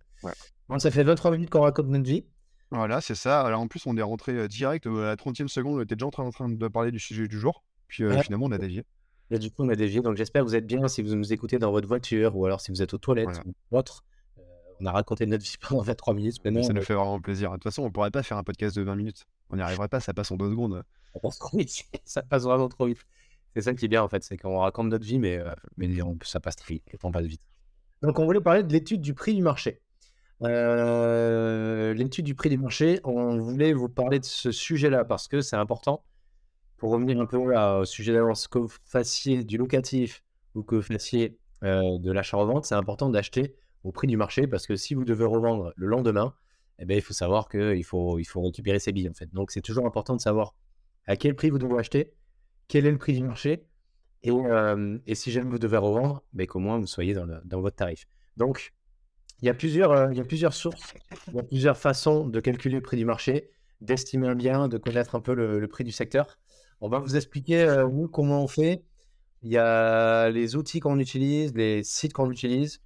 Bon, ça fait 23 minutes qu'on raconte notre vie. Voilà, c'est ça. Alors en plus, on est rentré euh, direct à la 30e seconde. On était déjà en train, de parler du sujet du jour. Puis euh, finalement, on a dévié. Et du coup, on a dévié. Donc j'espère que vous êtes bien si vous nous écoutez dans votre voiture ou alors si vous êtes aux toilettes ou autre. Euh, on a raconté notre vie pendant 23 minutes. Maintenant, ça nous fait vraiment plaisir. De toute façon, on pourrait pas faire un podcast de 20 minutes. On n'y arriverait pas, ça passe en deux secondes. Ça passe trop vite. ça passe vraiment trop vite. C'est ça qui est bien en fait, c'est qu'on raconte notre vie, mais, mais ça passe très vite. Passe vite. Donc on voulait parler de l'étude du prix du marché. Euh, l'étude du prix du marché, on voulait vous parler de ce sujet-là parce que c'est important pour revenir un peu au sujet d'avance, que vous fassiez du locatif ou que vous fassiez euh, de l'achat-revente, c'est important d'acheter au prix du marché parce que si vous devez revendre le lendemain, eh ben, il faut savoir qu'il faut, il faut récupérer ses billes en fait. Donc c'est toujours important de savoir à quel prix vous devez acheter, quel est le prix du marché et, et si jamais vous devez revendre, ben, qu'au moins vous soyez dans, dans votre tarif. Donc il y, a plusieurs, il y a plusieurs sources, il y a plusieurs façons de calculer le prix du marché, d'estimer un bien, de connaître un peu le, le, prix du secteur. On va vous expliquer nous comment on fait. Il y a les outils qu'on utilise, les sites qu'on utilise.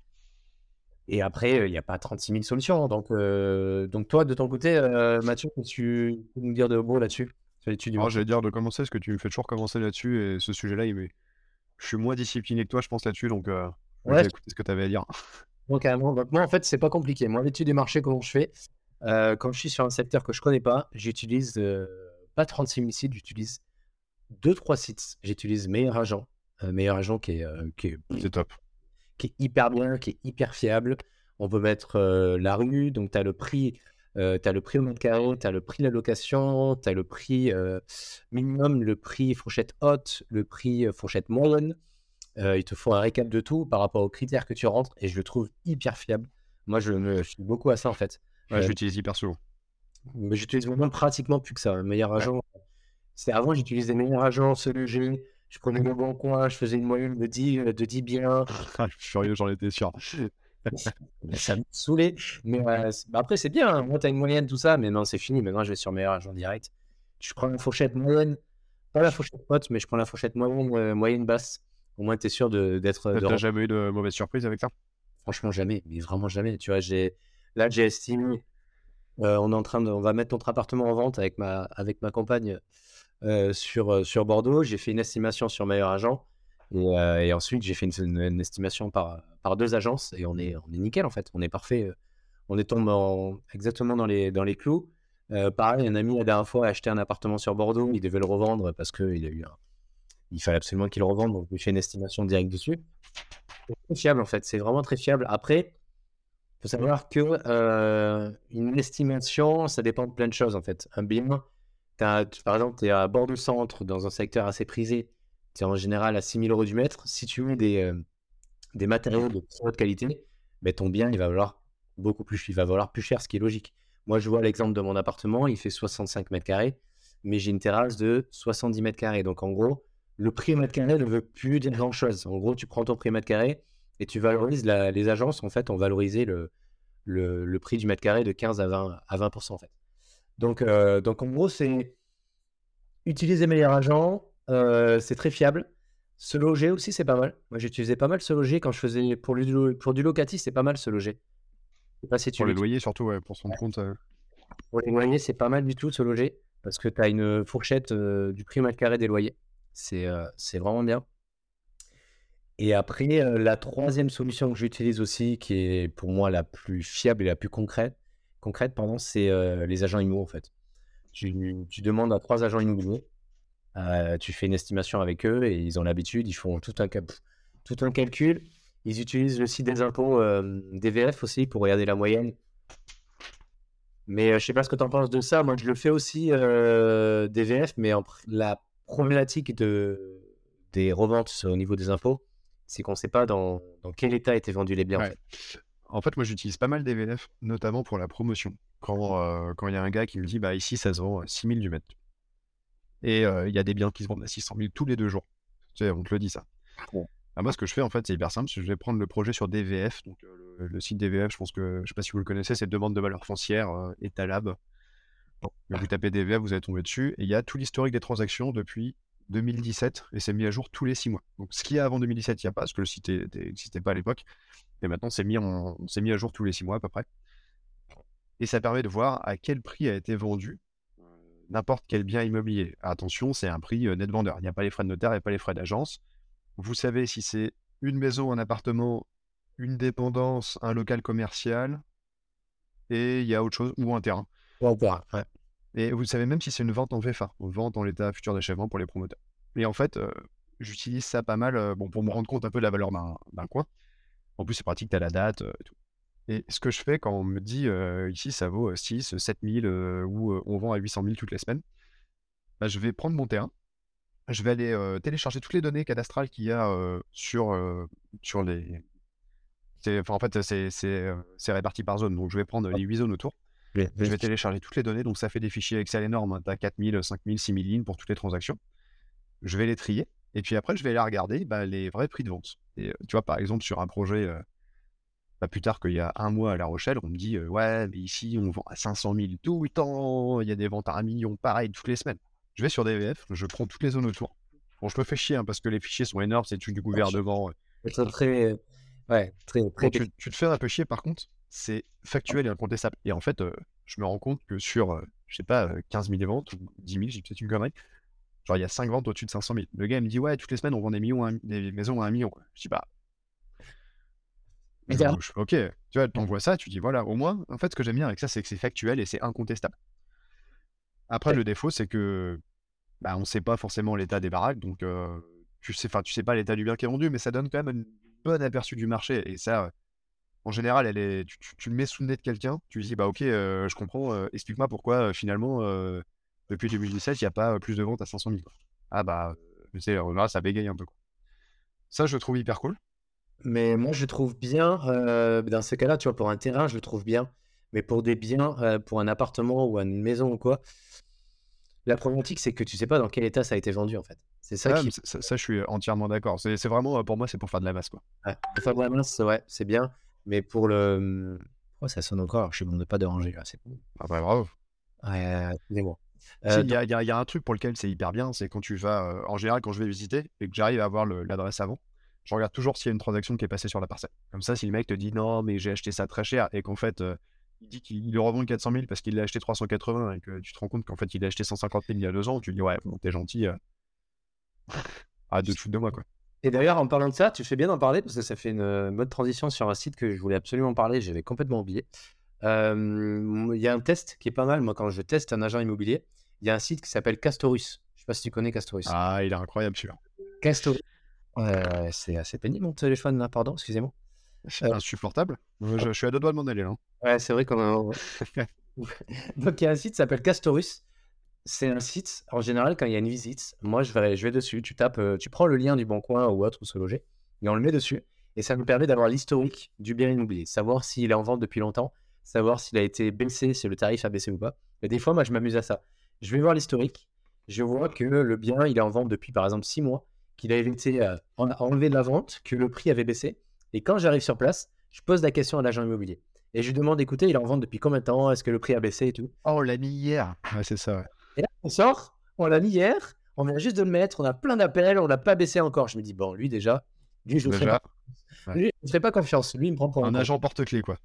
Et après, il n'y a pas 36 000 solutions. Donc, euh, donc toi, de ton côté, euh, Mathieu, peux tu nous dire de beau là-dessus Moi, j'allais dire de commencer, parce que tu me fais toujours commencer là-dessus, et ce sujet-là, il je suis moins discipliné que toi, je pense, là-dessus, donc euh, ouais. écouter ce que tu avais à dire. Donc, moi, en fait, c'est pas compliqué. Moi, l'étude des marchés, comment je fais? Quand je suis sur un secteur que je connais pas, j'utilise pas 36 000 sites, j'utilise 2-3 sites. J'utilise Meilleur Agent, Meilleur Agent qui est, qui est top qui est hyper bien, qui est hyper fiable. On peut mettre la rue, donc tu as le prix. tu as le prix au mètre carré, tu as le prix de la location, tu as le prix minimum, le prix fourchette haute, le prix fourchette moyenne. Il te faut un récap de tout par rapport aux critères que tu rentres et je le trouve hyper fiable. Moi, je me suis beaucoup à ça en fait. Ouais, j'utilise hyper souvent. Mais j'utilise vraiment pratiquement plus que ça. Un meilleur agent. C'est avant, j'utilisais meilleur agent, ce jeu je prenais mon bon coin, je faisais une moyenne de 10, euh, de 10 biens. je suis furieux, j'en étais sûr. ça me saoulait. Mais bah, après, c'est bien. Hein. Moi, tu as une moyenne, tout ça. Mais non, c'est fini. Maintenant, je vais sur meilleur agent direct. Je prends la fourchette moyenne. Pas la fourchette haute, mais je prends la fourchette moyenne, euh, moyenne basse. Au moins, tu es sûr d'être. Tu n'as jamais eu de mauvaise surprise avec ça? Franchement, jamais. Mais vraiment jamais. Tu vois, j'ai là, j'ai estimé. Euh, on est en train de, on va mettre notre appartement en vente avec ma, avec ma compagne euh, sur, euh, sur Bordeaux. J'ai fait une estimation sur meilleur agent. Et, euh, ensuite, j'ai fait une, estimation par, par deux agences. Et on est, on est nickel, en fait. On est parfait. On est tombé exactement dans les, dans les clous. pareil, un ami la dernière fois a acheté un appartement sur Bordeaux. Il devait le revendre parce qu'il a eu il fallait absolument qu'il revende. Donc, j'ai fait une estimation directe dessus. C'est très fiable, en fait. C'est vraiment très fiable. Après, il faut savoir que une estimation, ça dépend de plein de choses, en fait. Un bien, par exemple, tu es à bord du centre, dans un secteur assez prisé, tu es en général à 6000 euros du mètre. Si tu mets des, euh, des matériaux de très haute qualité, ben, ton bien, il va valoir beaucoup plus, il va valoir plus cher, ce qui est logique. Moi, je vois l'exemple de mon appartement, il fait 65 mètres carrés, mais j'ai une terrasse de 70 mètres carrés. Donc, en gros, le prix au mètre carré ne veut plus dire grand-chose. En gros, tu prends ton prix au mètre carré et tu valorises, les agences, en fait, ont valorisé le, le, le, prix du mètre carré de 15 à 20, à 20% en fait. Donc, euh, donc en gros, c'est utiliser meilleur agent, euh, c'est très fiable. Se loger aussi, c'est pas mal. Moi, j'utilisais pas mal se loger quand je faisais pour, du, pour du locatif, c'est pas mal se loger. Si pour les loyers, surtout, ouais, pour son compte. Euh. Pour les loyers, c'est pas mal du tout se loger parce que tu as une fourchette du prix au mètre carré des loyers. C'est vraiment bien. Et après, la troisième solution que j'utilise aussi, qui est pour moi la plus fiable et la plus concrète, concrète, pardon, c'est les agents immo en fait. Tu, demandes à trois agents immobiliers, tu fais une estimation avec eux et ils ont l'habitude, ils font tout un, tout un calcul. Ils utilisent le site des impôts DVF aussi pour regarder la moyenne. Mais je sais pas ce que tu en penses de ça. Moi, je le fais aussi DVF, mais la problématique de, des reventes au niveau des impôts, c'est qu'on ne sait pas dans, dans, quel état étaient vendus les biens. En fait. En fait, moi, j'utilise pas mal d'EVF, notamment pour la promotion. Quand euh, quand il y a un gars qui me dit, bah ici, ça se vend à 6000 du mètre. Et euh, il y a des biens qui se vendent à 600 000 tous les deux jours. Tu sais, on te le dit ça. Ah, moi, ce que je fais, en fait, c'est hyper simple. Je vais prendre le projet sur DVF. Donc, euh, le, site DVF, je pense que, je sais pas si vous le connaissez, c'est Demande de valeur foncière, Etalab. Vous tapez DVF, vous allez tomber dessus. Et il y a tout l'historique des transactions depuis 2017 et c'est mis à jour tous les six mois. Donc, ce qu'il y a avant 2017, il n'y a pas, parce que le site n'existait pas à l'époque. Et maintenant, c'est mis, mis à jour tous les six mois à peu près. Et ça permet de voir à quel prix a été vendu n'importe quel bien immobilier. Attention, c'est un prix net vendeur. Il n'y a pas les frais de notaire, il n'y a pas les frais d'agence. Vous savez si c'est une maison, un appartement, une dépendance, un local commercial, et il y a autre chose, ou un terrain. Et vous savez même si c'est une vente en VFA, une vente en l'état futur d'achèvement pour les promoteurs. Et en fait, j'utilise ça pas mal bon, pour me rendre compte un peu de la valeur d'un coin. En plus, c'est pratique, tu as la date et tout. Et ce que je fais quand on me dit ici ça vaut 6, 7 000 ou on vend à 800 000 toutes les semaines, bah, je vais prendre mon terrain, je vais aller télécharger toutes les données cadastrales qu'il y a sur, sur, les, enfin, en fait, euh, c'est réparti par zone. Donc, je vais prendre les 8 zones autour. Je vais télécharger toutes les données. Donc, ça fait des fichiers Excel énormes. Tu as 4000, 5000, 6000 lignes pour toutes les transactions. Je vais les trier. Et puis après, je vais aller regarder bah, les vrais prix de vente. Et euh, tu vois, par exemple, sur un projet, euh, pas plus tard qu'il y a un mois à La Rochelle, on me dit euh, Ouais, mais ici, on vend à 500 000 tout le temps. Il y a des ventes à 1 million, pareil, toutes les semaines. Je vais sur DVF, je prends toutes les zones autour. Bon, je me fais chier hein, parce que les fichiers sont énormes, c'est du gouvernement. C'est très. Ouais, très. très... tu, tu, te fais un peu chier, par contre, c'est factuel et incontestable. Et en fait, je me rends compte que sur, je sais pas, 15 000 ventes ou 10 000, j'ai peut-être une connerie, Genre, il y a 5 ventes au-dessus de 500 000. Le gars, il me dit, ouais, toutes les semaines, on vend des, millions des maisons à 1 million. Je dis, bah. ok, tu vois, t'envoies ça, tu dis, voilà, au moins, en fait, ce que j'aime bien avec ça, c'est que c'est factuel et c'est incontestable. Après, le défaut, c'est que, bah, on sait pas forcément l'état des baraques, donc, euh, tu sais, enfin, tu sais pas l'état du bien qui est vendu, mais ça donne quand même un bon aperçu du marché. Et ça, en général, elle est, tu, le mets sous le nez de quelqu'un, tu lui dis, bah, ok, euh, je comprends, euh, explique-moi pourquoi, finalement, depuis 2017, il n'y a pas plus de ventes à 500 000. Ah bah, tu sais, là, ça bégaye un peu. Ça, je trouve hyper cool. Mais moi, je trouve bien, dans ces cas-là, tu vois, pour un terrain, je le trouve bien. Mais pour des biens, pour un appartement ou une maison ou quoi, la problématique, c'est que tu sais pas dans quel état ça a été vendu, en fait. C'est ça qui. Ça, je suis entièrement d'accord. C'est vraiment, pour moi, c'est pour faire de la masse, quoi. pour faire de la masse, ouais, c'est bien. Mais pour le. Oh, ça sonne encore. Je suis bon de pas déranger, là. C'est Ah bah, bravo. Ouais, excusez-moi. Il y, a un truc pour lequel c'est hyper bien, c'est quand tu vas, en général, quand je vais visiter et que j'arrive à avoir l'adresse avant, je regarde toujours s'il y a une transaction qui est passée sur la parcelle. Comme ça, si le mec te dit non, mais j'ai acheté ça très cher et qu'en fait, il dit qu'il le revend 400 000 parce qu'il l'a acheté 380 et que tu te rends compte qu'en fait, il a acheté 150 000 il y a deux ans, tu dis ouais, bon, t'es gentil. Arrête de te foutre de moi, quoi. Et d'ailleurs, en parlant de ça, tu fais bien d'en parler parce que ça fait une bonne transition sur un site que je voulais absolument parler, j'avais complètement oublié. Il y a un test qui est pas mal, moi, quand je teste un agent immobilier il y a un site qui s'appelle Castorus. Je sais pas si tu connais Castorus. Ah, il est incroyable celui-là. Castorus. c'est assez pénible mon téléphone là, pardon, excusez-moi. C'est euh, insupportable. Je, suis à deux doigts de m'en aller là. Ouais, c'est vrai qu'on a. Donc il y a un site qui s'appelle Castorus. C'est un site, en général, quand il y a une visite, moi je vais, je vais dessus, tu tapes, euh, tu prends le lien du Bon Coin ou autre, ou se loger, et on le met dessus. Et ça nous permet d'avoir l'historique du bien immobilier, savoir s'il est en vente depuis longtemps, savoir s'il a été baissé, si le tarif a baissé ou pas. Et des fois, moi, je m'amuse à ça. Je vais voir l'historique. Je vois que le bien, il est en vente depuis par exemple 6 mois, qu'il avait été euh, enlevé de la vente, que le prix avait baissé. Et quand j'arrive sur place, je pose la question à l'agent immobilier. Et je lui demande, écoutez, il est en vente depuis combien de temps? Est-ce que le prix a baissé et tout? Oh, on l'a mis hier. Ouais, c'est ça. Là, on sort, on l'a mis hier, on vient juste de le mettre, on a plein d'appels, on l'a pas baissé encore. Je me dis, bon, lui déjà, lui, je ne ferai, ferai, pas confiance. Lui, il me prend pour un, agent porte-clés, quoi.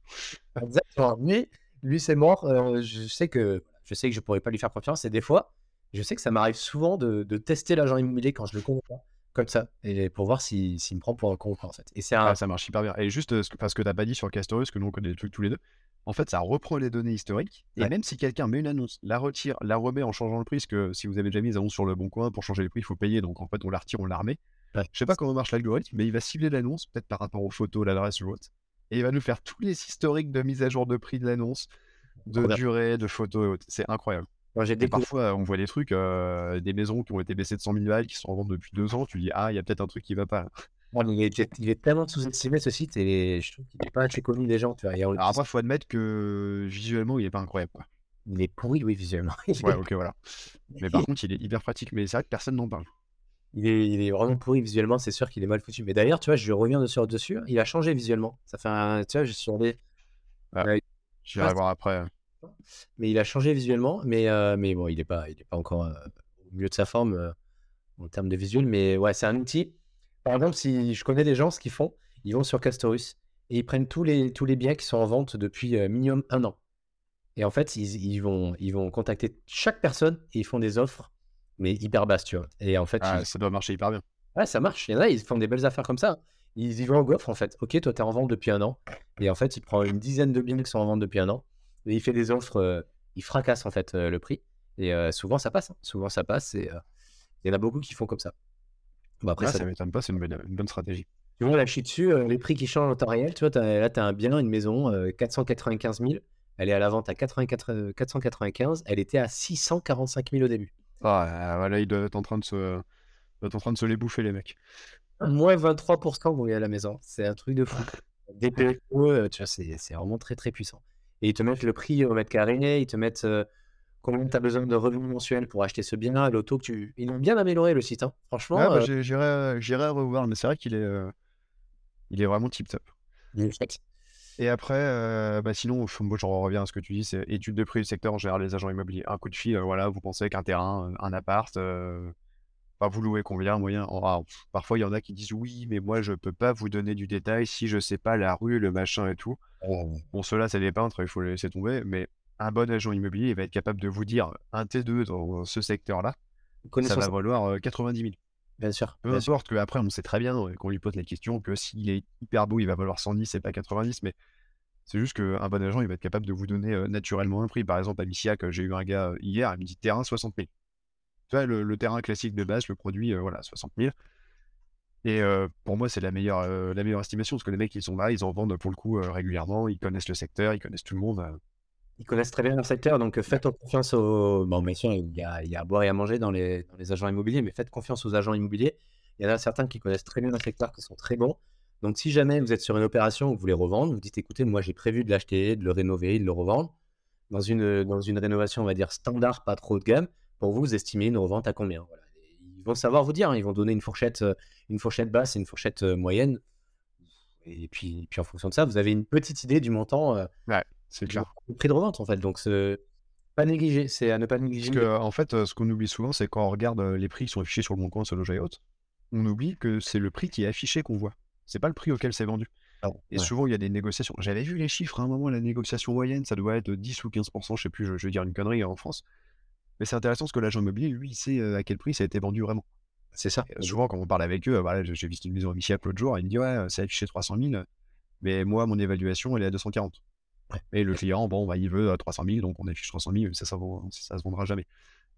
Exactement. Mais lui, c'est mort. Euh, je sais que je sais que je pourrais pas lui faire confiance. Et des fois, je sais que ça m'arrive souvent de, tester l'agent immobilier quand je le pas, comme ça, et pour voir s'il me prend pour un con en fait. Et c'est ah, ça marche hyper bien. Et juste parce que tu n'as pas dit sur Castorus, que nous on connaît des trucs tous les deux, en fait, ça reprend les données historiques. Et même si quelqu'un met une annonce, la retire, la remet en changeant le prix, parce que si vous avez déjà mis une annonce sur le bon coin, pour changer le prix, il faut payer. Donc en fait, on la retire, on la remet. Je sais pas comment marche l'algorithme, mais il va cibler l'annonce, peut-être par rapport aux photos, l'adresse ou autre. Et il va nous faire tous les historiques de mise à jour de prix de l'annonce, de durée, de photos C'est incroyable parfois, on voit des trucs, euh, des maisons qui ont été baissées de 100 000 balles, qui sont en vente depuis deux ans. Tu dis, ah, il y a peut-être un truc qui va pas. il, est, tellement sous-estimé ce site et je trouve qu'il n'est pas assez connu des gens. Tu vois. Alors après, il faut admettre que visuellement, il n'est pas incroyable. Quoi. Il est pourri, oui, visuellement. ouais, ok, voilà. Mais par contre, il est hyper pratique. Mais c'est vrai que personne n'en parle. Il est, il est, vraiment pourri visuellement, c'est sûr qu'il est mal foutu. Mais d'ailleurs, tu vois, je reviens dessus, dessus, il a changé visuellement. Ça fait un. Tu vois, je suis allé. Ah, J'irai voir après. Mais il a changé visuellement, mais, euh, mais bon, il n'est pas, il est pas encore euh, au milieu de sa forme euh, en termes de visuel. Mais ouais, c'est un outil. Par exemple, si je connais des gens, ce qu'ils font, ils vont sur Castorus et ils prennent tous les, tous les biens qui sont en vente depuis minimum un an. Et en fait, ils, ils, vont, ils vont contacter chaque personne et ils font des offres, mais hyper basses, tu vois. Et en fait, ah, ça doit marcher hyper bien. Ouais, ça marche. Il y en a, ils font des belles affaires comme ça. Ils y vont en goffre, en fait. Ok, toi, tu es en vente depuis un an. Et en fait, il prend une dizaine de biens qui sont en vente depuis un an il fait des offres, euh, il fracasse en fait euh, le prix. Et euh, souvent ça passe. Hein. Souvent ça passe. Et il y en a beaucoup qui font comme ça. Bon, après, ah, ça, ne m'étonne pas, c'est une, bonne stratégie. Tu vois, là, je suis dessus, les prix qui changent en temps réel. Tu vois, là, tu as un bien, une maison, 495 000. Elle est à la vente à 495. Elle était à 645 000 au début. Ah, voilà, ils doivent être en train de se, en train de se les bouffer, les mecs. Moins 23% vont y à la maison. C'est un truc de fou. des PE, tu vois, c'est vraiment très très puissant. Et ils te mettent le prix au mètre carré, ils te mettent combien tu as besoin de revenus mensuels pour acheter ce bien, l'auto que tu. Ils ont bien amélioré le site, hein. franchement. Ouais, bah, J'irai revoir, mais c'est vrai qu'il est, il est vraiment tip top. Et après, bah sinon, moi, j'en reviens à ce que tu dis, c'est étude de prix du secteur en général, les agents immobiliers. Un coup de fil, voilà, vous pensez qu'un terrain, un appart, vous louez combien moyen Parfois, il y en a qui disent oui, mais moi, je peux pas vous donner du détail si je sais pas la rue, le machin et tout. Oh. Bon, ceux-là, c'est des peintres, il faut les laisser tomber, mais un bon agent immobilier, il va être capable de vous dire un T2 dans ce secteur-là, ça va valoir 90 000. Bien sûr. Peu importe qu'après, on sait très bien, qu'on lui pose la question, que s'il est hyper beau, il va valoir 110 et pas 90, mais c'est juste qu'un bon agent, il va être capable de vous donner naturellement un prix. Par exemple, à que j'ai eu un gars hier, il me dit terrain 60 000. Tu vois, le, terrain classique de base, le produit, voilà, 60 000. Et pour moi, c'est la meilleure, la meilleure estimation, parce que les mecs, ils sont là, ils en vendent pour le coup régulièrement, ils connaissent le secteur, ils connaissent tout le monde. Ils connaissent très bien leur secteur, donc faites confiance aux. Bon, bien sûr, il y, a, à boire et à manger dans les, agents immobiliers, mais faites confiance aux agents immobiliers. Il y en a certains qui connaissent très bien leur secteur, qui sont très bons. Donc, si jamais vous êtes sur une opération vous voulez revendre, vous dites écoutez, moi j'ai prévu de l'acheter, de le rénover, de le revendre. Dans une, dans une rénovation, on va dire standard, pas trop haut de gamme, pour vous, vous estimez une revente à combien voilà. Ils vont savoir vous dire, hein, ils vont donner une fourchette, euh, une fourchette basse et une fourchette euh, moyenne. Et puis, puis en fonction de ça, vous avez une petite idée du montant. Euh, ouais. C'est clair. Le prix de revente, en fait. Donc, pas négliger. C'est à ne pas négliger. Parce que, en fait, ce qu'on oublie souvent, c'est quand on regarde les prix qui sont affichés sur le bon coin, sur le Haute, on oublie que c'est le prix qui est affiché qu'on voit. C'est pas le prix auquel c'est vendu. Ah et souvent, il y a des négociations. J'avais vu les chiffres à un moment, la négociation moyenne, ça doit être 10 ou 15%, je sais plus, je, vais dire une connerie en France. Mais c'est intéressant parce que l'agent immobilier, lui, il sait à quel prix ça a été vendu vraiment. C'est ça. souvent, quand on parle avec eux, voilà, j'ai visité une maison à Michiac l'autre jour, il me dit Ouais, c'est affiché 300 000, mais moi, mon évaluation, elle est à 240. Et le client, bon, bah, il veut 300 euh, 000, donc on affiche 300 000, ça, ça, ça, se vendra jamais.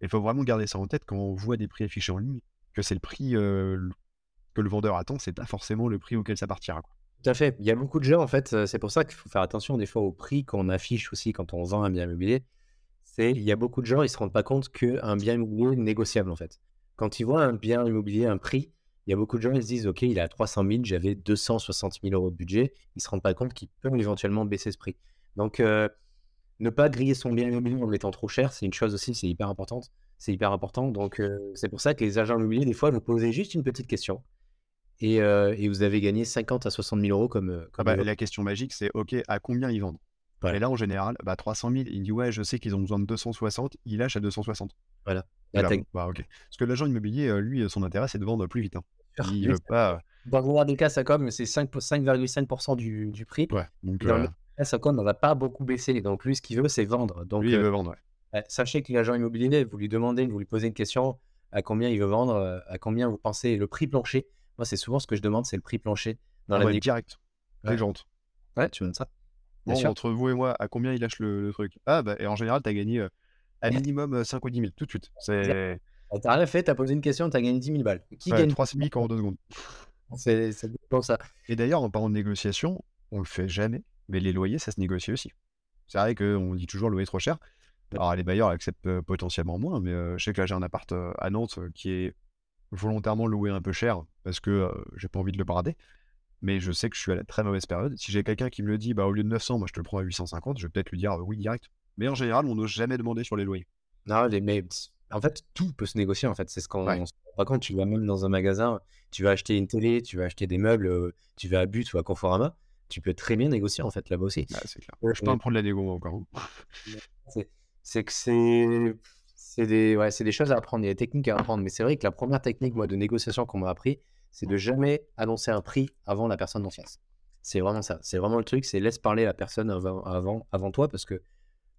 Il faut vraiment garder ça en tête quand on voit des prix affichés en ligne, que c'est le prix euh, que le vendeur attend, c'est pas forcément le prix auquel ça partira. Quoi. Tout à fait. Il y a beaucoup de gens, en fait, c'est pour ça qu'il faut faire attention des fois au prix qu'on affiche aussi quand on vend un bien immobilier. C'est il y a beaucoup de gens, ils se rendent pas compte qu'un bien immobilier est négociable, en fait. Quand ils voient un bien immobilier, un prix, il y a beaucoup de gens, ils se disent, OK, il est à 300 000, j'avais 260 000 euros de budget. Ils se rendent pas compte qu'ils peuvent éventuellement baisser ce prix. Donc, ne pas griller son bien immobilier en le mettant trop cher, c'est une chose aussi, c'est hyper importante. C'est hyper important. Donc, c'est pour ça que les agents immobiliers, des fois, vous posez juste une petite question. Et, et vous avez gagné 50 à 60 000 euros comme. Ah bah, la question magique, c'est OK, à combien ils vendent? Et là, en général, bah, 300 000, il dit Ouais, je sais qu'ils ont besoin de 260, il lâche à 260. Voilà. bah, ok. Parce que l'agent immobilier, lui, son intérêt, c'est de vendre plus vite. Hein. Il ne veut pas. Dans le des cas, ça comme c'est 5,5% du, du prix. Ouais. Donc, sa compte ne va pas beaucoup baisser. Donc lui, ce qu'il veut, c'est vendre. Donc, lui, il veut euh, vendre, Sachez que l'agent immobilier, vous lui demandez, vous lui posez une question à combien il veut vendre, euh, à combien vous pensez le prix plancher. Moi, c'est souvent ce que je demande, c'est le prix plancher dans ah la ouais, direct. Ouais. Ouais, tu veux ça. Bon, entre vous et moi, à combien il lâche le, truc? Ah, bah, et en général, tu as gagné euh, à minimum 5 ou 10 000 tout de suite. C'est. T'as rien fait, t'as posé une question, t'as gagné 10 000 balles. Qui gagne 3 SMIC en 2 secondes C'est pour ça. Et d'ailleurs, en parlant de négociation, on le fait jamais. Mais les loyers, ça se négocie aussi. C'est vrai qu'on dit toujours louer trop cher. Alors les bailleurs acceptent euh, potentiellement moins, mais euh, je sais que là j'ai un appart euh, à Nantes qui est volontairement loué un peu cher parce que j'ai pas envie de le brader. Mais je sais que je suis à la très mauvaise période. Si j'ai quelqu'un qui me le dit, bah au lieu de 900, moi je te le prends à 850, je vais peut-être lui dire oui direct. Mais en général, on n'ose jamais demander sur les loyers. Non, mais en fait, tout peut se négocier. En fait, c'est ce qu'on. Par contre, tu vas même dans un magasin, tu vas acheter une télé, tu vas acheter des meubles, tu vas à But ou à Conforama tu peux très bien négocier en fait là-bas aussi. c'est clair. je peux en prendre la négo encore. c'est que c'est c'est des, ouais, des choses à apprendre, il y a des techniques à apprendre. Mais c'est vrai que la première technique moi, de négociation qu'on m'a appris, c'est de jamais annoncer un prix avant la personne en face. C'est vraiment ça. C'est vraiment le truc, c'est laisse parler la personne avant, avant, avant toi parce que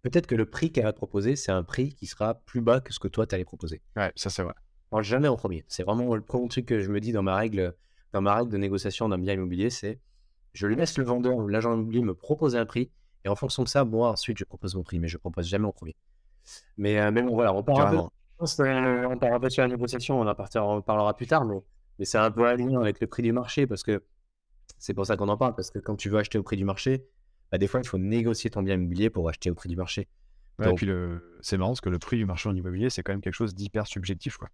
peut-être que le prix qu'elle va te proposer, c'est un prix qui sera plus bas que ce que toi, tu allais proposer. Ouais, ça c'est vrai. Alors, jamais en premier. C'est vraiment le premier truc que je me dis dans ma règle, dans ma règle de négociation d'un bien immobilier, c'est je laisse le vendeur ou l'agent immobilier me proposer un prix. Et en fonction de ça, moi, ensuite, je propose mon prix, mais je propose jamais en premier. Mais, euh, bon, voilà, on part, un peu, on part un peu sur la négociation, on en parlera plus tard, mais, mais c'est un peu aligné avec le prix du marché parce que c'est pour ça qu'on en parle. Parce que quand tu veux acheter au prix du marché, bah, des fois, il faut négocier ton bien immobilier pour acheter au prix du marché. et puis c'est marrant parce que le prix du marché en immobilier, c'est quand même quelque chose d'hyper subjectif. Quoi.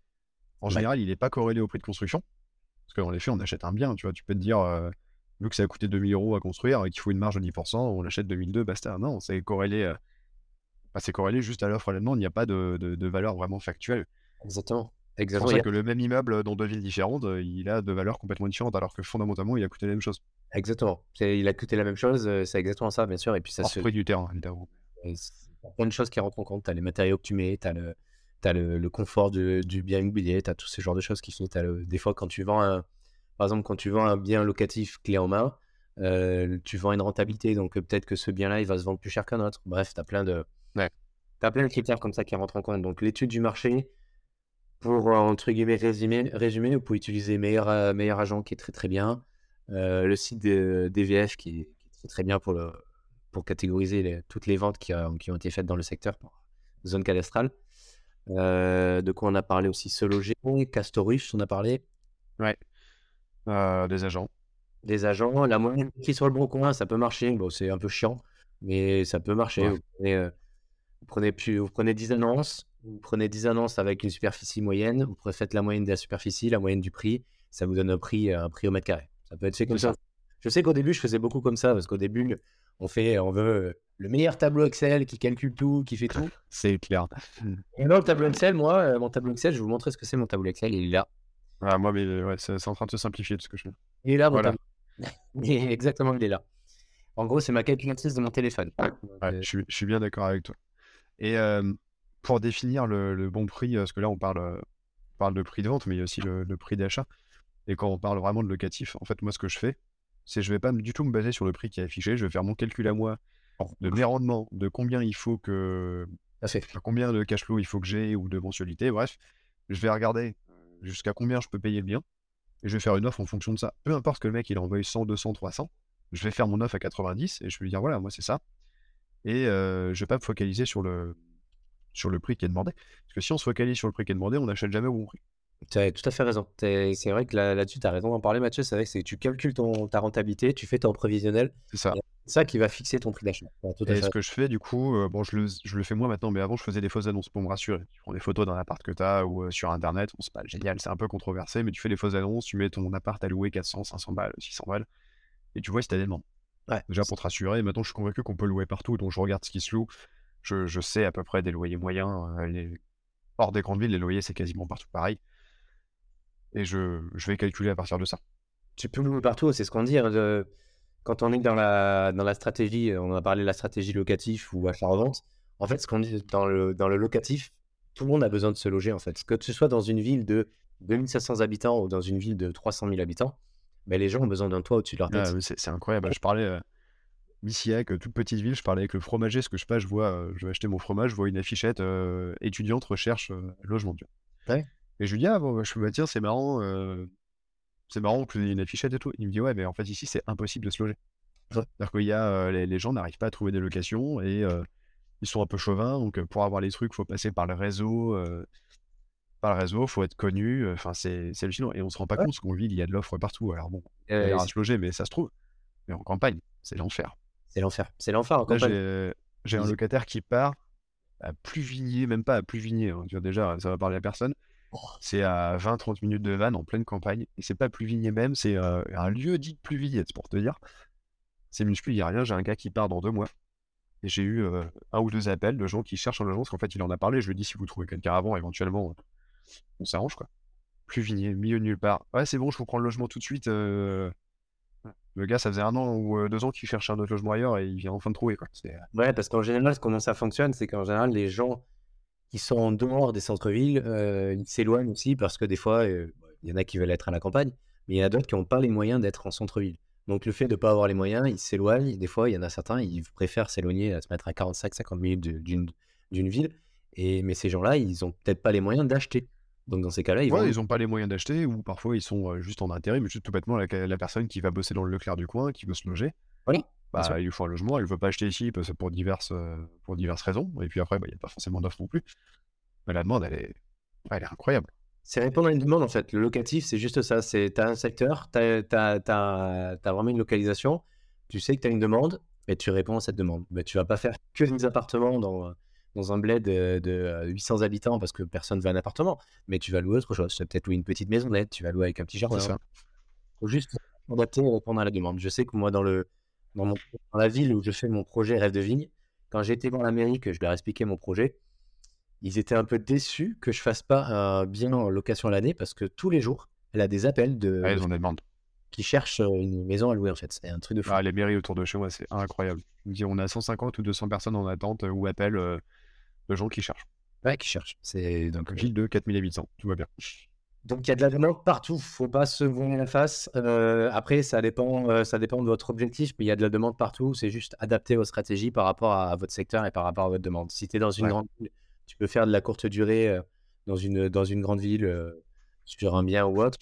En général, il n'est pas corrélé au prix de construction. Parce qu'en effet, on achète un bien, tu vois, tu peux te dire. Euh, vu que ça a coûté 2000 euros à construire et qu'il faut une marge de 10%, on achète 2002, basta. Non, c'est corrélé, euh, bah, c'est corrélé juste à l'offre et à la demande. Il n'y a pas de, de, de valeur vraiment factuelle. Exactement. C'est pour Exactement. ça a- que le même immeuble dans deux villes différentes, euh, il a de valeurs complètement différentes, alors que fondamentalement, il a coûté la même chose. Exactement. C'est- Il a coûté la même chose, euh, c'est exactement ça, bien sûr. Et puis ça Hors se. prix du terrain, évidemment. c'est- plein de choses qui rentrent en compte. Tu as les matériaux que tu mets, tu as le, le, le confort du bien immobilier, tu as tous ces genres de choses qui le- Des fois, quand tu vends un. Par exemple, quand tu vends un bien locatif clé en main, euh, tu vends une rentabilité. Donc euh, peut-être que ce bien-là, il va se vendre plus cher qu'un autre. Bref, tu as plein de. Ouais. T'as plein de critères comme ça qui rentrent en compte. Donc l'étude du marché, pour euh, entre guillemets résumer, résumer vous pouvez utiliser meilleur, euh, meilleur agent qui est très très bien. Euh, le site de DVF qui est, qui est très bien pour, le, pour catégoriser les- toutes les ventes qui, qui ont été faites dans le secteur par zone cadastrale. De quoi on a parlé aussi Se loger, Castorus, on a parlé, Ouais. Des agents. des agents, la moyenne qui est sur le bon coin, ça peut marcher. Bon, c'est un peu chiant, mais ça peut marcher. Ouais. Vous, prenez, euh, vous, prenez plus, vous prenez 10 annonces, vous prenez 10 annonces avec une superficie moyenne, vous faites la moyenne de la superficie, la moyenne du prix, ça vous donne un prix, un prix au mètre carré. Ça peut être fait comme ça. Je sais qu'au début, je faisais beaucoup comme ça, parce qu'au début, on fait, on veut euh, le meilleur tableau Excel qui calcule tout, qui fait tout. C'est clair. Et dans le tableau Excel, moi, euh, mon tableau Excel, je vais vous montrer ce que c'est mon tableau Excel. Il est là. Ah, moi, mais ouais, c'est en train de se simplifier tout ce que je fais. Il est là, mon Voilà. tableau. Exactement, il est là. En gros, c'est ma calculatrice de mon téléphone. Ouais, euh, je, suis, je suis bien d'accord avec toi. Et euh, pour définir le, le bon prix, euh, parce que là, on parle, euh, on parle de prix de vente, mais il y a aussi le, le prix d'achat. Et quand on parle vraiment de locatif, en fait, moi, ce que je fais, c'est je vais pas du tout me baser sur le prix qui est affiché. Je vais faire mon calcul à moi de mes rendements, de combien il faut que, enfin, combien de cash flow il faut que j'ai ou de mensualité. Bref, je vais regarder jusqu'à combien je peux payer le bien. Et je vais faire une offre en fonction de ça. Peu importe que le mec il envoie 100, 200, 300, je vais faire mon offre à 90 et je vais lui dire voilà, moi c'est ça. Et euh, je vais pas me focaliser sur le, sur le prix qui est demandé. Parce que si on se focalise sur le prix qui est demandé, on n'achète jamais au bon prix. Tu as tout à fait raison. C'est vrai que là- là-dessus, tu as raison d'en parler, Mathieu. C'est vrai que tu calcules ton, ta rentabilité, tu fais ton prévisionnel. C'est ça. C'est ça qui va fixer ton prix d'achat. Tu as Et ce que je fais, du coup, euh, bon, je le, je le fais moi maintenant, mais avant, je faisais des fausses annonces pour me rassurer. Tu prends des photos d'un appart que tu as ou euh, sur Internet, bon, c'est pas génial, c'est un peu controversé, mais tu fais des fausses annonces, tu mets ton appart à louer 400, 500 balles, 600 balles, et tu vois si t'as des demandes. Ouais. Déjà pour te rassurer, maintenant, je suis convaincu qu'on peut louer partout, donc je regarde ce qui se loue. Je, je sais à peu près des loyers moyens. euh, les... Hors des grandes villes, les loyers, c'est quasiment partout pareil. Et je, je vais calculer à partir de ça. Tu peux partout, c'est ce qu'on dit. hein, de- Quand on est dans la, dans la stratégie, on a parlé de la stratégie locative ou achat-revente. En fait, ce qu'on dit dans le, dans le locatif, tout le monde a besoin de se loger, en fait. Que tu sois dans une ville de 2500 habitants ou dans une ville de 300 000 habitants, ben, les gens ont besoin d'un toit au-dessus de leur tête. Ah, c'est c'est incroyable. Je parlais euh, Missillac, toute petite ville, je parlais avec le fromager, ce que je sais pas, je vois, euh, je vais acheter mon fromage, je vois une affichette euh, étudiante recherche euh, logement. Ouais. Et je lui dis, ah bon, bah, je fais, bah, tiens, c'est marrant, c'est marrant que y ait une affichette et tout. Il me dit, ouais, mais en fait, ici, c'est impossible de se loger. Ouais. C'est-à-dire euh, les, les gens n'arrivent pas à trouver des locations et euh, ils sont un peu chauvins, donc pour avoir les trucs, faut passer par le réseau. euh, par le réseau, faut être connu, enfin c'est hallucinant. Et on se rend pas Ouais. compte, parce qu'en ville, il y a de l'offre partout. Alors bon, il y aura à se loger, mais ça se trouve. Mais en campagne, c'est l'enfer. C'est l'enfer. C'est l'enfer en campagne. j'ai un locataire qui part à Pluvigné, même pas à Pluvigné. hein. Tu vois, déjà, ça va parler à personne. Oh. C'est à 20-30 minutes de van en pleine campagne. Et c'est pas Pluvigné même, c'est euh, un lieu dit de Pluvigné, c'est pour te dire. C'est minuscule, il n'y a rien. J'ai un gars qui part dans deux mois. Et j'ai eu euh, un ou deux appels de gens qui cherchent un logement, parce qu'en fait, il en a parlé. Je lui ai dit, si vous trouvez quelqu'un avant, éventuellement, on s'arrange, quoi. Pluvigné, milieu de nulle part. Ouais, c'est bon, je vous prends le logement tout de suite. euh. Le gars, ça faisait un an ou euh, deux ans qu'il cherchait un logement ailleurs et il vient enfin de trouver. C'est- Ouais, parce qu'en général, comment ça fonctionne, c'est qu'en général, les gens qui sont en dehors des centres-villes, euh, ils s'éloignent aussi parce que des fois, euh, il y en a qui veulent être à la campagne, mais il y en a d'autres qui n'ont pas les moyens d'être en centre-ville. Donc le fait de ne pas avoir les moyens, ils s'éloignent. Des fois, il y en a certains, ils préfèrent s'éloigner, se mettre à 45-50 minutes d'une ville. Et, mais ces gens-là, ils n'ont peut-être pas les moyens d'acheter. Donc dans ces cas-là, ils Ouais, vont... ils ont pas les moyens d'acheter ou parfois ils sont euh, juste en intérim, mais juste tout bêtement la, la personne qui va bosser dans le Leclerc du coin, qui veut se loger, sûr. bah, il lui faut un logement, elle veut pas acheter ici parce que pour diverses, euh, pour diverses raisons, et puis après, bah, il n'y a pas forcément d'offre non plus. Mais la demande, elle est, elle est incroyable. C'est répondre à une demande en fait. Le locatif, c'est juste ça. C'est tu as un secteur, tu as, vraiment une localisation, tu sais que tu as une demande et tu réponds à cette demande. Mais tu vas pas faire que des appartements dans, dans un bled de, de 800 habitants parce que personne veut un appartement, mais tu vas louer autre chose. Tu vas peut-être louer une petite maisonnette, tu vas louer avec un petit jardin. Ça. Faut juste adapté et répondre à la demande. Je sais que moi, dans, le, dans, mon, dans la ville où je fais mon projet Rêve de Vigne, quand été voir l'Amérique, je leur ai expliqué mon projet, ils étaient un peu déçus que je fasse pas un bien en location à l'année parce que tous les jours, elle a des appels de Ouais, ils ont des demandes. qui cherchent euh, une maison à louer en fait. C'est un truc de fou. Ah, les mairies autour de chez moi, c'est incroyable. On a 150 ou 200 personnes en attente euh, ou appel euh, de gens qui cherchent. Ouais, qui cherchent. C'est donc Donc, ville de 4000 habitants, tout va bien. Donc il y a de la demande partout, faut pas se voiler la face. Euh, après, ça dépend, euh, ça dépend de votre objectif, mais il y a de la demande partout. C'est juste adapter vos stratégies par rapport à, votre secteur et par rapport à votre demande. Si tu es dans une Ouais. grande ville, tu peux faire de la courte durée euh, dans, une, dans une grande ville sur un bien ou autre.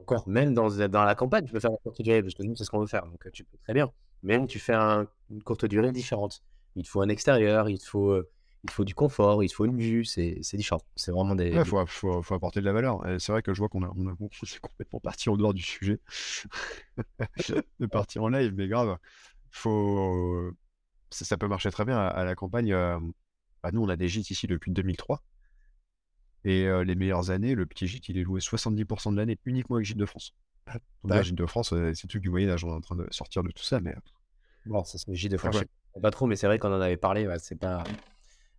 Encore, même dans, dans la campagne, tu peux faire de la courte durée parce que nous, c'est ce qu'on veut faire. Donc tu peux très bien. Même tu fais un- une courte durée différente. Il te faut un extérieur, il te faut, il faut du confort, il faut une vue. C'est c'est différent. C'est vraiment des. Il faut, faut, faut apporter de la valeur. C'est vrai que je vois qu'on a, on a est complètement parti en dehors du sujet de partir en live, mais grave. Faut, ça, ça peut marcher très bien à, à la campagne. euh, bah, nous, on a des gîtes ici depuis 2003. Et euh, les meilleures années, le petit gîte, il est loué 70% de l'année uniquement avec Gîte de France. Donc, là, Gîte de France, euh, c'est tout du Moyen-Âge. On est en train de sortir de tout ça, mais Bon, ça se met de Ah France. ouais. sais Pas trop, mais c'est vrai qu'on en avait parlé. ouais, c'est pas.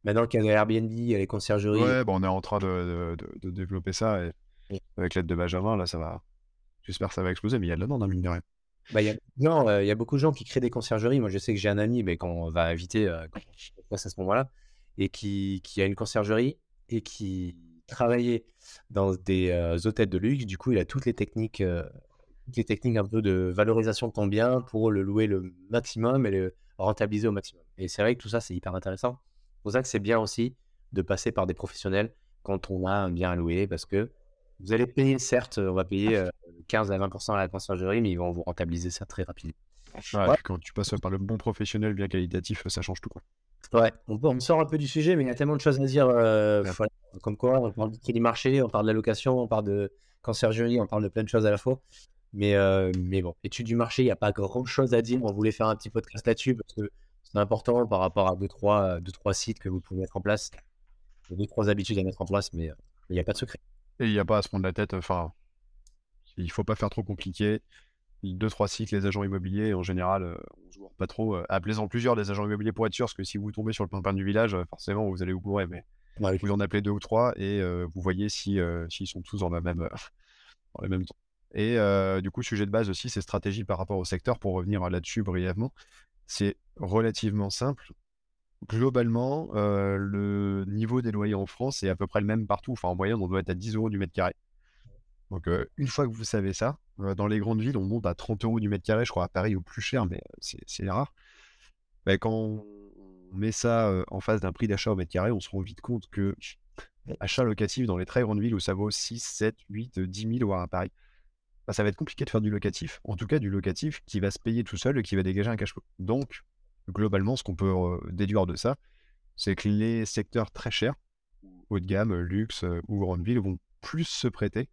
Maintenant qu'il y a les Airbnb, il y a les conciergeries. ouais, bah, on est en train de, de- de- de développer ça. Et Oui. avec l'aide de Benjamin, là, ça va. J'espère que ça va exploser, mais il y a de la demande, hein, mine de rien. Bah, il y a... Non, euh, il y a beaucoup de gens qui créent des conciergeries. Moi, je sais que j'ai un ami, mais qu'on va inviter euh, quand on passe à ce moment-là, et qui, qui a une conciergerie et qui travaillait dans des euh, hôtels de luxe. Du coup, il a toutes les techniques, euh, toutes les techniques un peu de valorisation de ton bien pour le louer le maximum et le rentabiliser au maximum. Et c'est vrai que tout ça, c'est hyper intéressant. C'est pour ça que c'est bien aussi de passer par des professionnels quand on a un bien à louer, parce que vous allez payer, certes, on va payer euh, 15 à 20% à la conciergerie, mais ils vont vous rentabiliser ça très rapidement. Ouais, Ouais. puis quand tu passes par le bon professionnel bien qualitatif, ça change tout. Quoi. Ouais, on, sort un peu du sujet, mais il y a tellement de choses à dire. euh, voilà. Comme quoi, on parle du crédit marché, on parle de la location, on parle de conciergerie, on parle de plein de choses à la fois. Mais, euh, mais bon, étude du marché, il n'y a pas grand chose à dire. On voulait faire un petit podcast là-dessus parce que c'est important par rapport à deux trois, deux, trois sites que vous pouvez mettre en place. Deux, trois habitudes à mettre en place, mais euh, il n'y a pas de secret. Et il n'y a pas à se prendre la tête. Enfin, il faut pas faire trop compliqué. Deux, trois cycles, les agents immobiliers, en général, euh, on se gourre pas trop. Euh, Appelez-en plusieurs des agents immobiliers pour être sûr, parce que si vous tombez sur le pimpin du village, euh, forcément, vous allez vous gourer. Mais Ouais, vous en appelez deux ou trois et euh, vous voyez si euh, s'ils sont tous dans la même, euh, dans le même temps. Et euh, du coup, sujet de base aussi, c'est stratégie par rapport au secteur. Pour revenir là-dessus brièvement, c'est relativement simple. Globalement, euh, le niveau des loyers en France est à peu près le même partout. Enfin, en moyenne, on doit être à 10 euros du mètre carré. Donc, euh, une fois que vous savez ça, euh, dans les grandes villes, on monte à 30 euros du mètre carré. Je crois à Paris au plus cher, mais c'est rare. Ben, quand on met ça en face d'un prix d'achat au mètre carré, on se rend vite compte que achat locatif dans les très grandes villes où ça vaut 6, 7, 8, euh, 10 000, voire à Paris, ben, ça va être compliqué de faire du locatif. En tout cas, du locatif qui va se payer tout seul et qui va dégager un cash flow. Donc, globalement, ce qu'on peut euh, déduire de ça, c'est que les secteurs très chers, haut de gamme, luxe euh, ou grandes villes, vont plus se prêter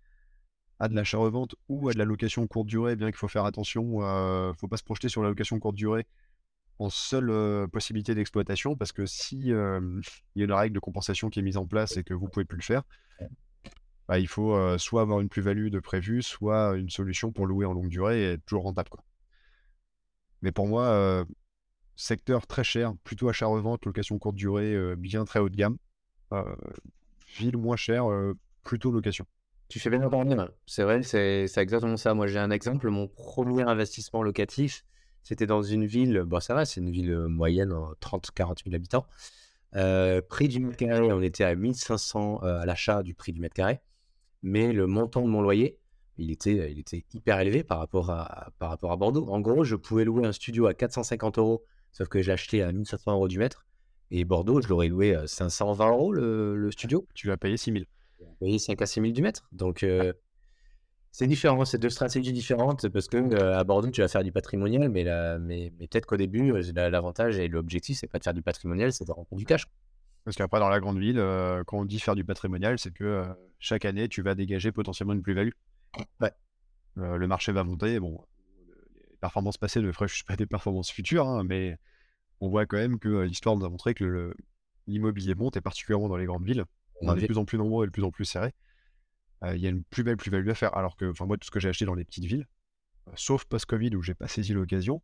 à de l'achat-revente ou à de la location courte durée, bien qu'il faut faire attention, ne faut pas se projeter sur la location courte durée en seule euh, possibilité d'exploitation, parce que si il y a une règle de compensation qui est mise en place et que vous pouvez plus le faire, bah, il faut soit avoir une plus-value de prévu, soit une solution pour louer en longue durée et être toujours rentable. Quoi. Mais pour moi, secteur très cher, plutôt achat-revente, location courte durée, bien très haut de gamme. Ville moins chère, plutôt location. Tu fais bien d'en là. C'est vrai, c'est exactement ça. Moi, j'ai un exemple. Mon premier investissement locatif, c'était dans une ville, bon, ça va, c'est une ville moyenne, 30-40 000 habitants. Prix du mètre carré, on était à 1500 euh, à l'achat du prix du mètre carré. Mais le montant de mon loyer, il était, il était hyper élevé par rapport, à, par rapport à Bordeaux. En gros, je pouvais louer un studio à 450 euros, sauf que j'ai acheté à 1700 euros du mètre. Et Bordeaux, je l'aurais loué à 520 euros le, le studio. Tu vas payer 6 000. payer 5 à 6 000 du mètre. Donc, euh, c'est différent, c'est deux stratégies différentes parce que euh, à Bordeaux, tu vas faire du patrimonial, mais, la- mais, mais peut-être qu'au début, euh, la- l'avantage et l'objectif, c'est pas de faire du patrimonial, c'est de rentrer du cash. Parce qu'après, dans la grande ville, euh, quand on dit faire du patrimonial, c'est que euh, chaque année, tu vas dégager potentiellement une plus-value. Ouais. Euh, le marché va monter. Bon, les performances passées ne feraient pas des performances futures, hein, mais on voit quand même que euh, l'histoire nous a montré que l'immobilier monte, et particulièrement dans les grandes villes. On est de plus en plus nombreux et de plus en plus serrés. Euh, Il y a une plus belle plus-value à faire. Alors que, enfin, moi, tout ce que j'ai acheté dans les petites villes, sauf post-Covid où j'ai pas saisi l'occasion,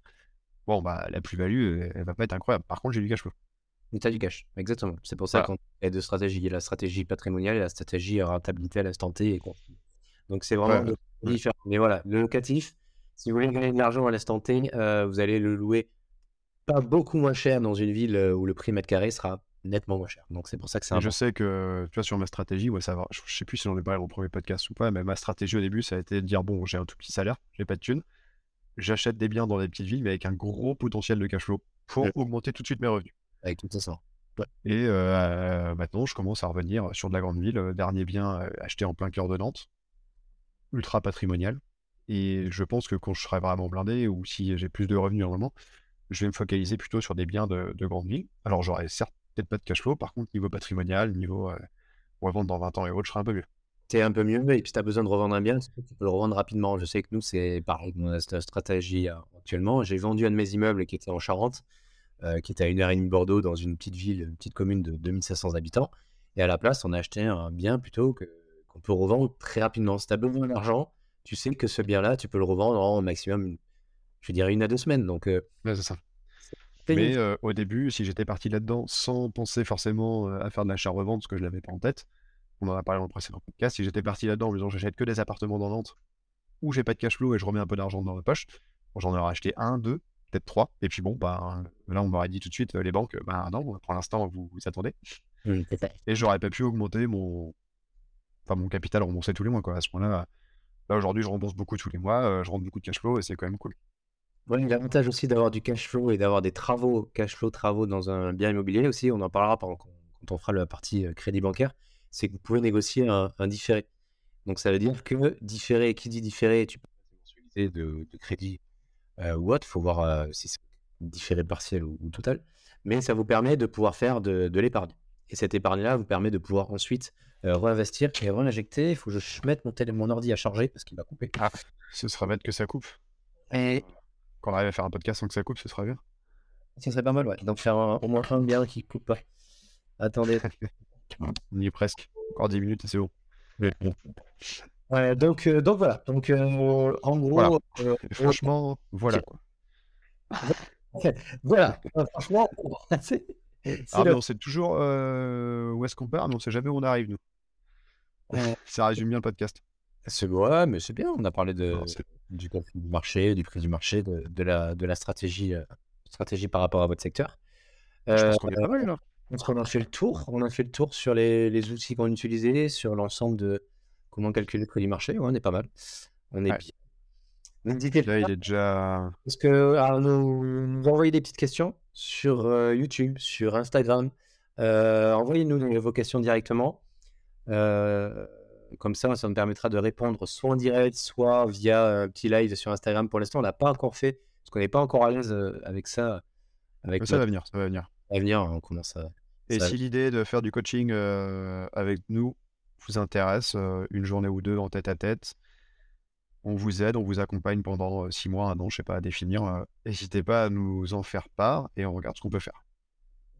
bon, bah, la plus-value, elle, elle va pas être incroyable. Par contre, j'ai du cash flow. As du cash, exactement. C'est pour ça Voilà. qu'on a deux stratégies. Il y a la stratégie patrimoniale et la stratégie rentabilité à l'instant T. Et quoi. Donc c'est vraiment Ouais, deux ouais. différents. Mais voilà, le locatif, si vous voulez gagner de l'argent à l'instant T, euh, vous allez le louer pas beaucoup moins cher dans une ville euh, où le prix mètre carré sera nettement moins cher. Donc c'est pour ça que c'est je sais que, tu vois, sur ma stratégie, ouais, ça va. Je, je sais plus si j'en ai parlé au premier podcast ou pas, mais ma stratégie au début, ça a été de dire bon, j'ai un tout petit salaire, j'ai pas de thunes, j'achète des biens dans des petites villes, mais avec un gros potentiel de cash flow pour Ouais. augmenter tout de suite mes revenus. Avec tout ça. Et euh, maintenant, je commence à revenir sur de la grande ville. Dernier bien acheté en plein cœur de Nantes, ultra patrimonial. Et je pense que quand je serai vraiment blindé ou si j'ai plus de revenus à un moment, je vais me focaliser plutôt sur des biens de, de grande ville. Alors, j'aurai certes peut-être pas de cash flow, par contre, niveau patrimonial, niveau euh, revendre dans 20 ans et autres, je serai un peu mieux. T'es un peu mieux, et puis tu as besoin de revendre un bien, tu peux le revendre rapidement. Je sais que nous, c'est pareil, on a cette stratégie euh, actuellement. J'ai vendu un de mes immeubles qui était en Charente, euh, qui était à une heure et demie de Bordeaux, dans une petite ville, une petite commune de 2500 habitants. Et à la place, on a acheté un bien plutôt que, qu'on peut revendre très rapidement. Si tu as besoin d'argent, tu sais que ce bien-là, tu peux le revendre en maximum, je dirais, une à deux semaines. Donc, euh, Ouais, c'est ça. Mais euh, au début, si j'étais parti là-dedans sans penser forcément à faire de l'achat-revente, parce que je l'avais pas en tête, on en a parlé dans le précédent podcast, si j'étais parti là-dedans en me disant j'achète que des appartements dans Nantes, où j'ai pas de cash flow et je remets un peu d'argent dans ma poche, bon, j'en aurais acheté un, deux, peut-être trois, et puis bon, bah, là on m'aurait dit tout de suite, euh, les banques, bah non, pour l'instant vous vous attendez, ça. et j'aurais pas pu augmenter mon, enfin, mon capital remboursé tous les mois, quoi. À ce moment-là, là aujourd'hui je rembourse beaucoup tous les mois, euh, je rentre beaucoup de cash flow et c'est quand même cool. L'avantage aussi d'avoir du cash flow et d'avoir des travaux, cash flow, travaux dans un bien immobilier aussi, on en parlera quand on fera la partie euh, crédit bancaire, c'est que vous pouvez négocier un, un différé. Donc ça veut dire que différé, qui dit différé, tu peux mensualité de, de crédit ou autre, il faut voir euh, si c'est différé partiel ou, ou total, mais ça vous permet de pouvoir faire de, de l'épargne. Et cette épargne-là vous permet de pouvoir ensuite euh, réinvestir et réinjecter. Il faut que je mette mon, télé, mon ordi à charger parce qu'il va couper. Ce serait bête que ça coupe. Et Quand on arrive à faire un podcast sans que ça coupe, ce serait bien. Ce serait pas mal, ouais. Donc faire un- au moins un bien qui coupe pas. Attendez. On y est presque. Encore 10 minutes et c'est bon. Ouais, donc, euh, donc voilà. Donc euh, en gros, Voilà. euh, franchement, voilà quoi. voilà. Franchement, c'est Ah, le- mais on sait toujours euh, où est-ce qu'on part, mais on sait jamais où on arrive, nous. Ça résume bien le podcast. c'est ouais, mais c'est bien. On a parlé de, du marché, du prix du marché, de, de la, de la stratégie, euh, stratégie par rapport à votre secteur. Je pense qu'on est pas mal là. On a fait le tour. On a fait le tour sur les, les outils qu'on utilisait, sur l'ensemble de comment calculer le prix du marché. Ouais, on est pas mal. On est Ouais. bien. N'hésitez Là, pas. il est déjà. Parce que alors, nous, nous envoyez des petites questions sur euh, YouTube, sur Instagram. Euh, Envoyez-nous vos questions directement. Euh, comme ça, ça me permettra de répondre soit en direct, soit via un petit live sur Instagram. Pour l'instant, on l'a pas encore fait parce qu'on n'est pas encore à l'aise avec ça. Avec ça notre va venir, ça va venir. avenir, on commence à. Et ça- si l'idée de faire du coaching avec nous vous intéresse, une journée ou deux en tête à tête, on vous aide, on vous accompagne pendant six mois, un an, je sais pas, à définir. N'hésitez pas à nous en faire part et on regarde ce qu'on peut faire.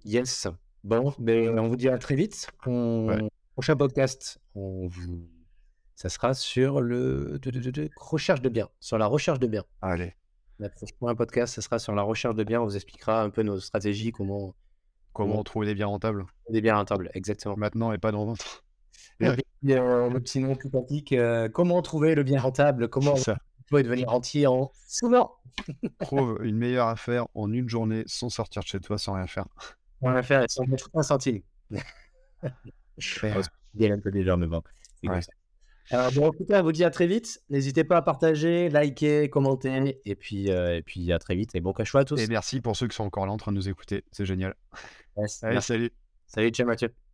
Yes. Bon, ben, on vous dit à très vite. On- Ouais. Prochain podcast, on vous... ça sera sur le de- de- de- de- recherche de biens, sur la recherche de biens. Allez, Le prochain podcast, ça sera sur la recherche de biens. On vous expliquera un peu nos stratégies, comment comment Bon. trouver des biens rentables des biens rentables. Exactement. maintenant et pas dans 20 Le, petit, euh, le petit nom tout pratique. euh, comment trouver le bien rentable? Comment devenir rentier en souvent Trouve une meilleure affaire en une journée sans sortir de chez toi, sans rien faire. On va faire sans mettre un centime. Ouais. Bien un peu déjà, mais bon. Ouais. Alors, bon, en tout cas, on vous dit à très vite. N'hésitez pas à partager, liker, commenter. Et puis, euh, et puis à très vite. Et bon cash flow à tous. Et merci pour ceux qui sont encore là en train de nous écouter. C'est génial. Yes, Allez, merci. salut. Salut, ciao Mathieu.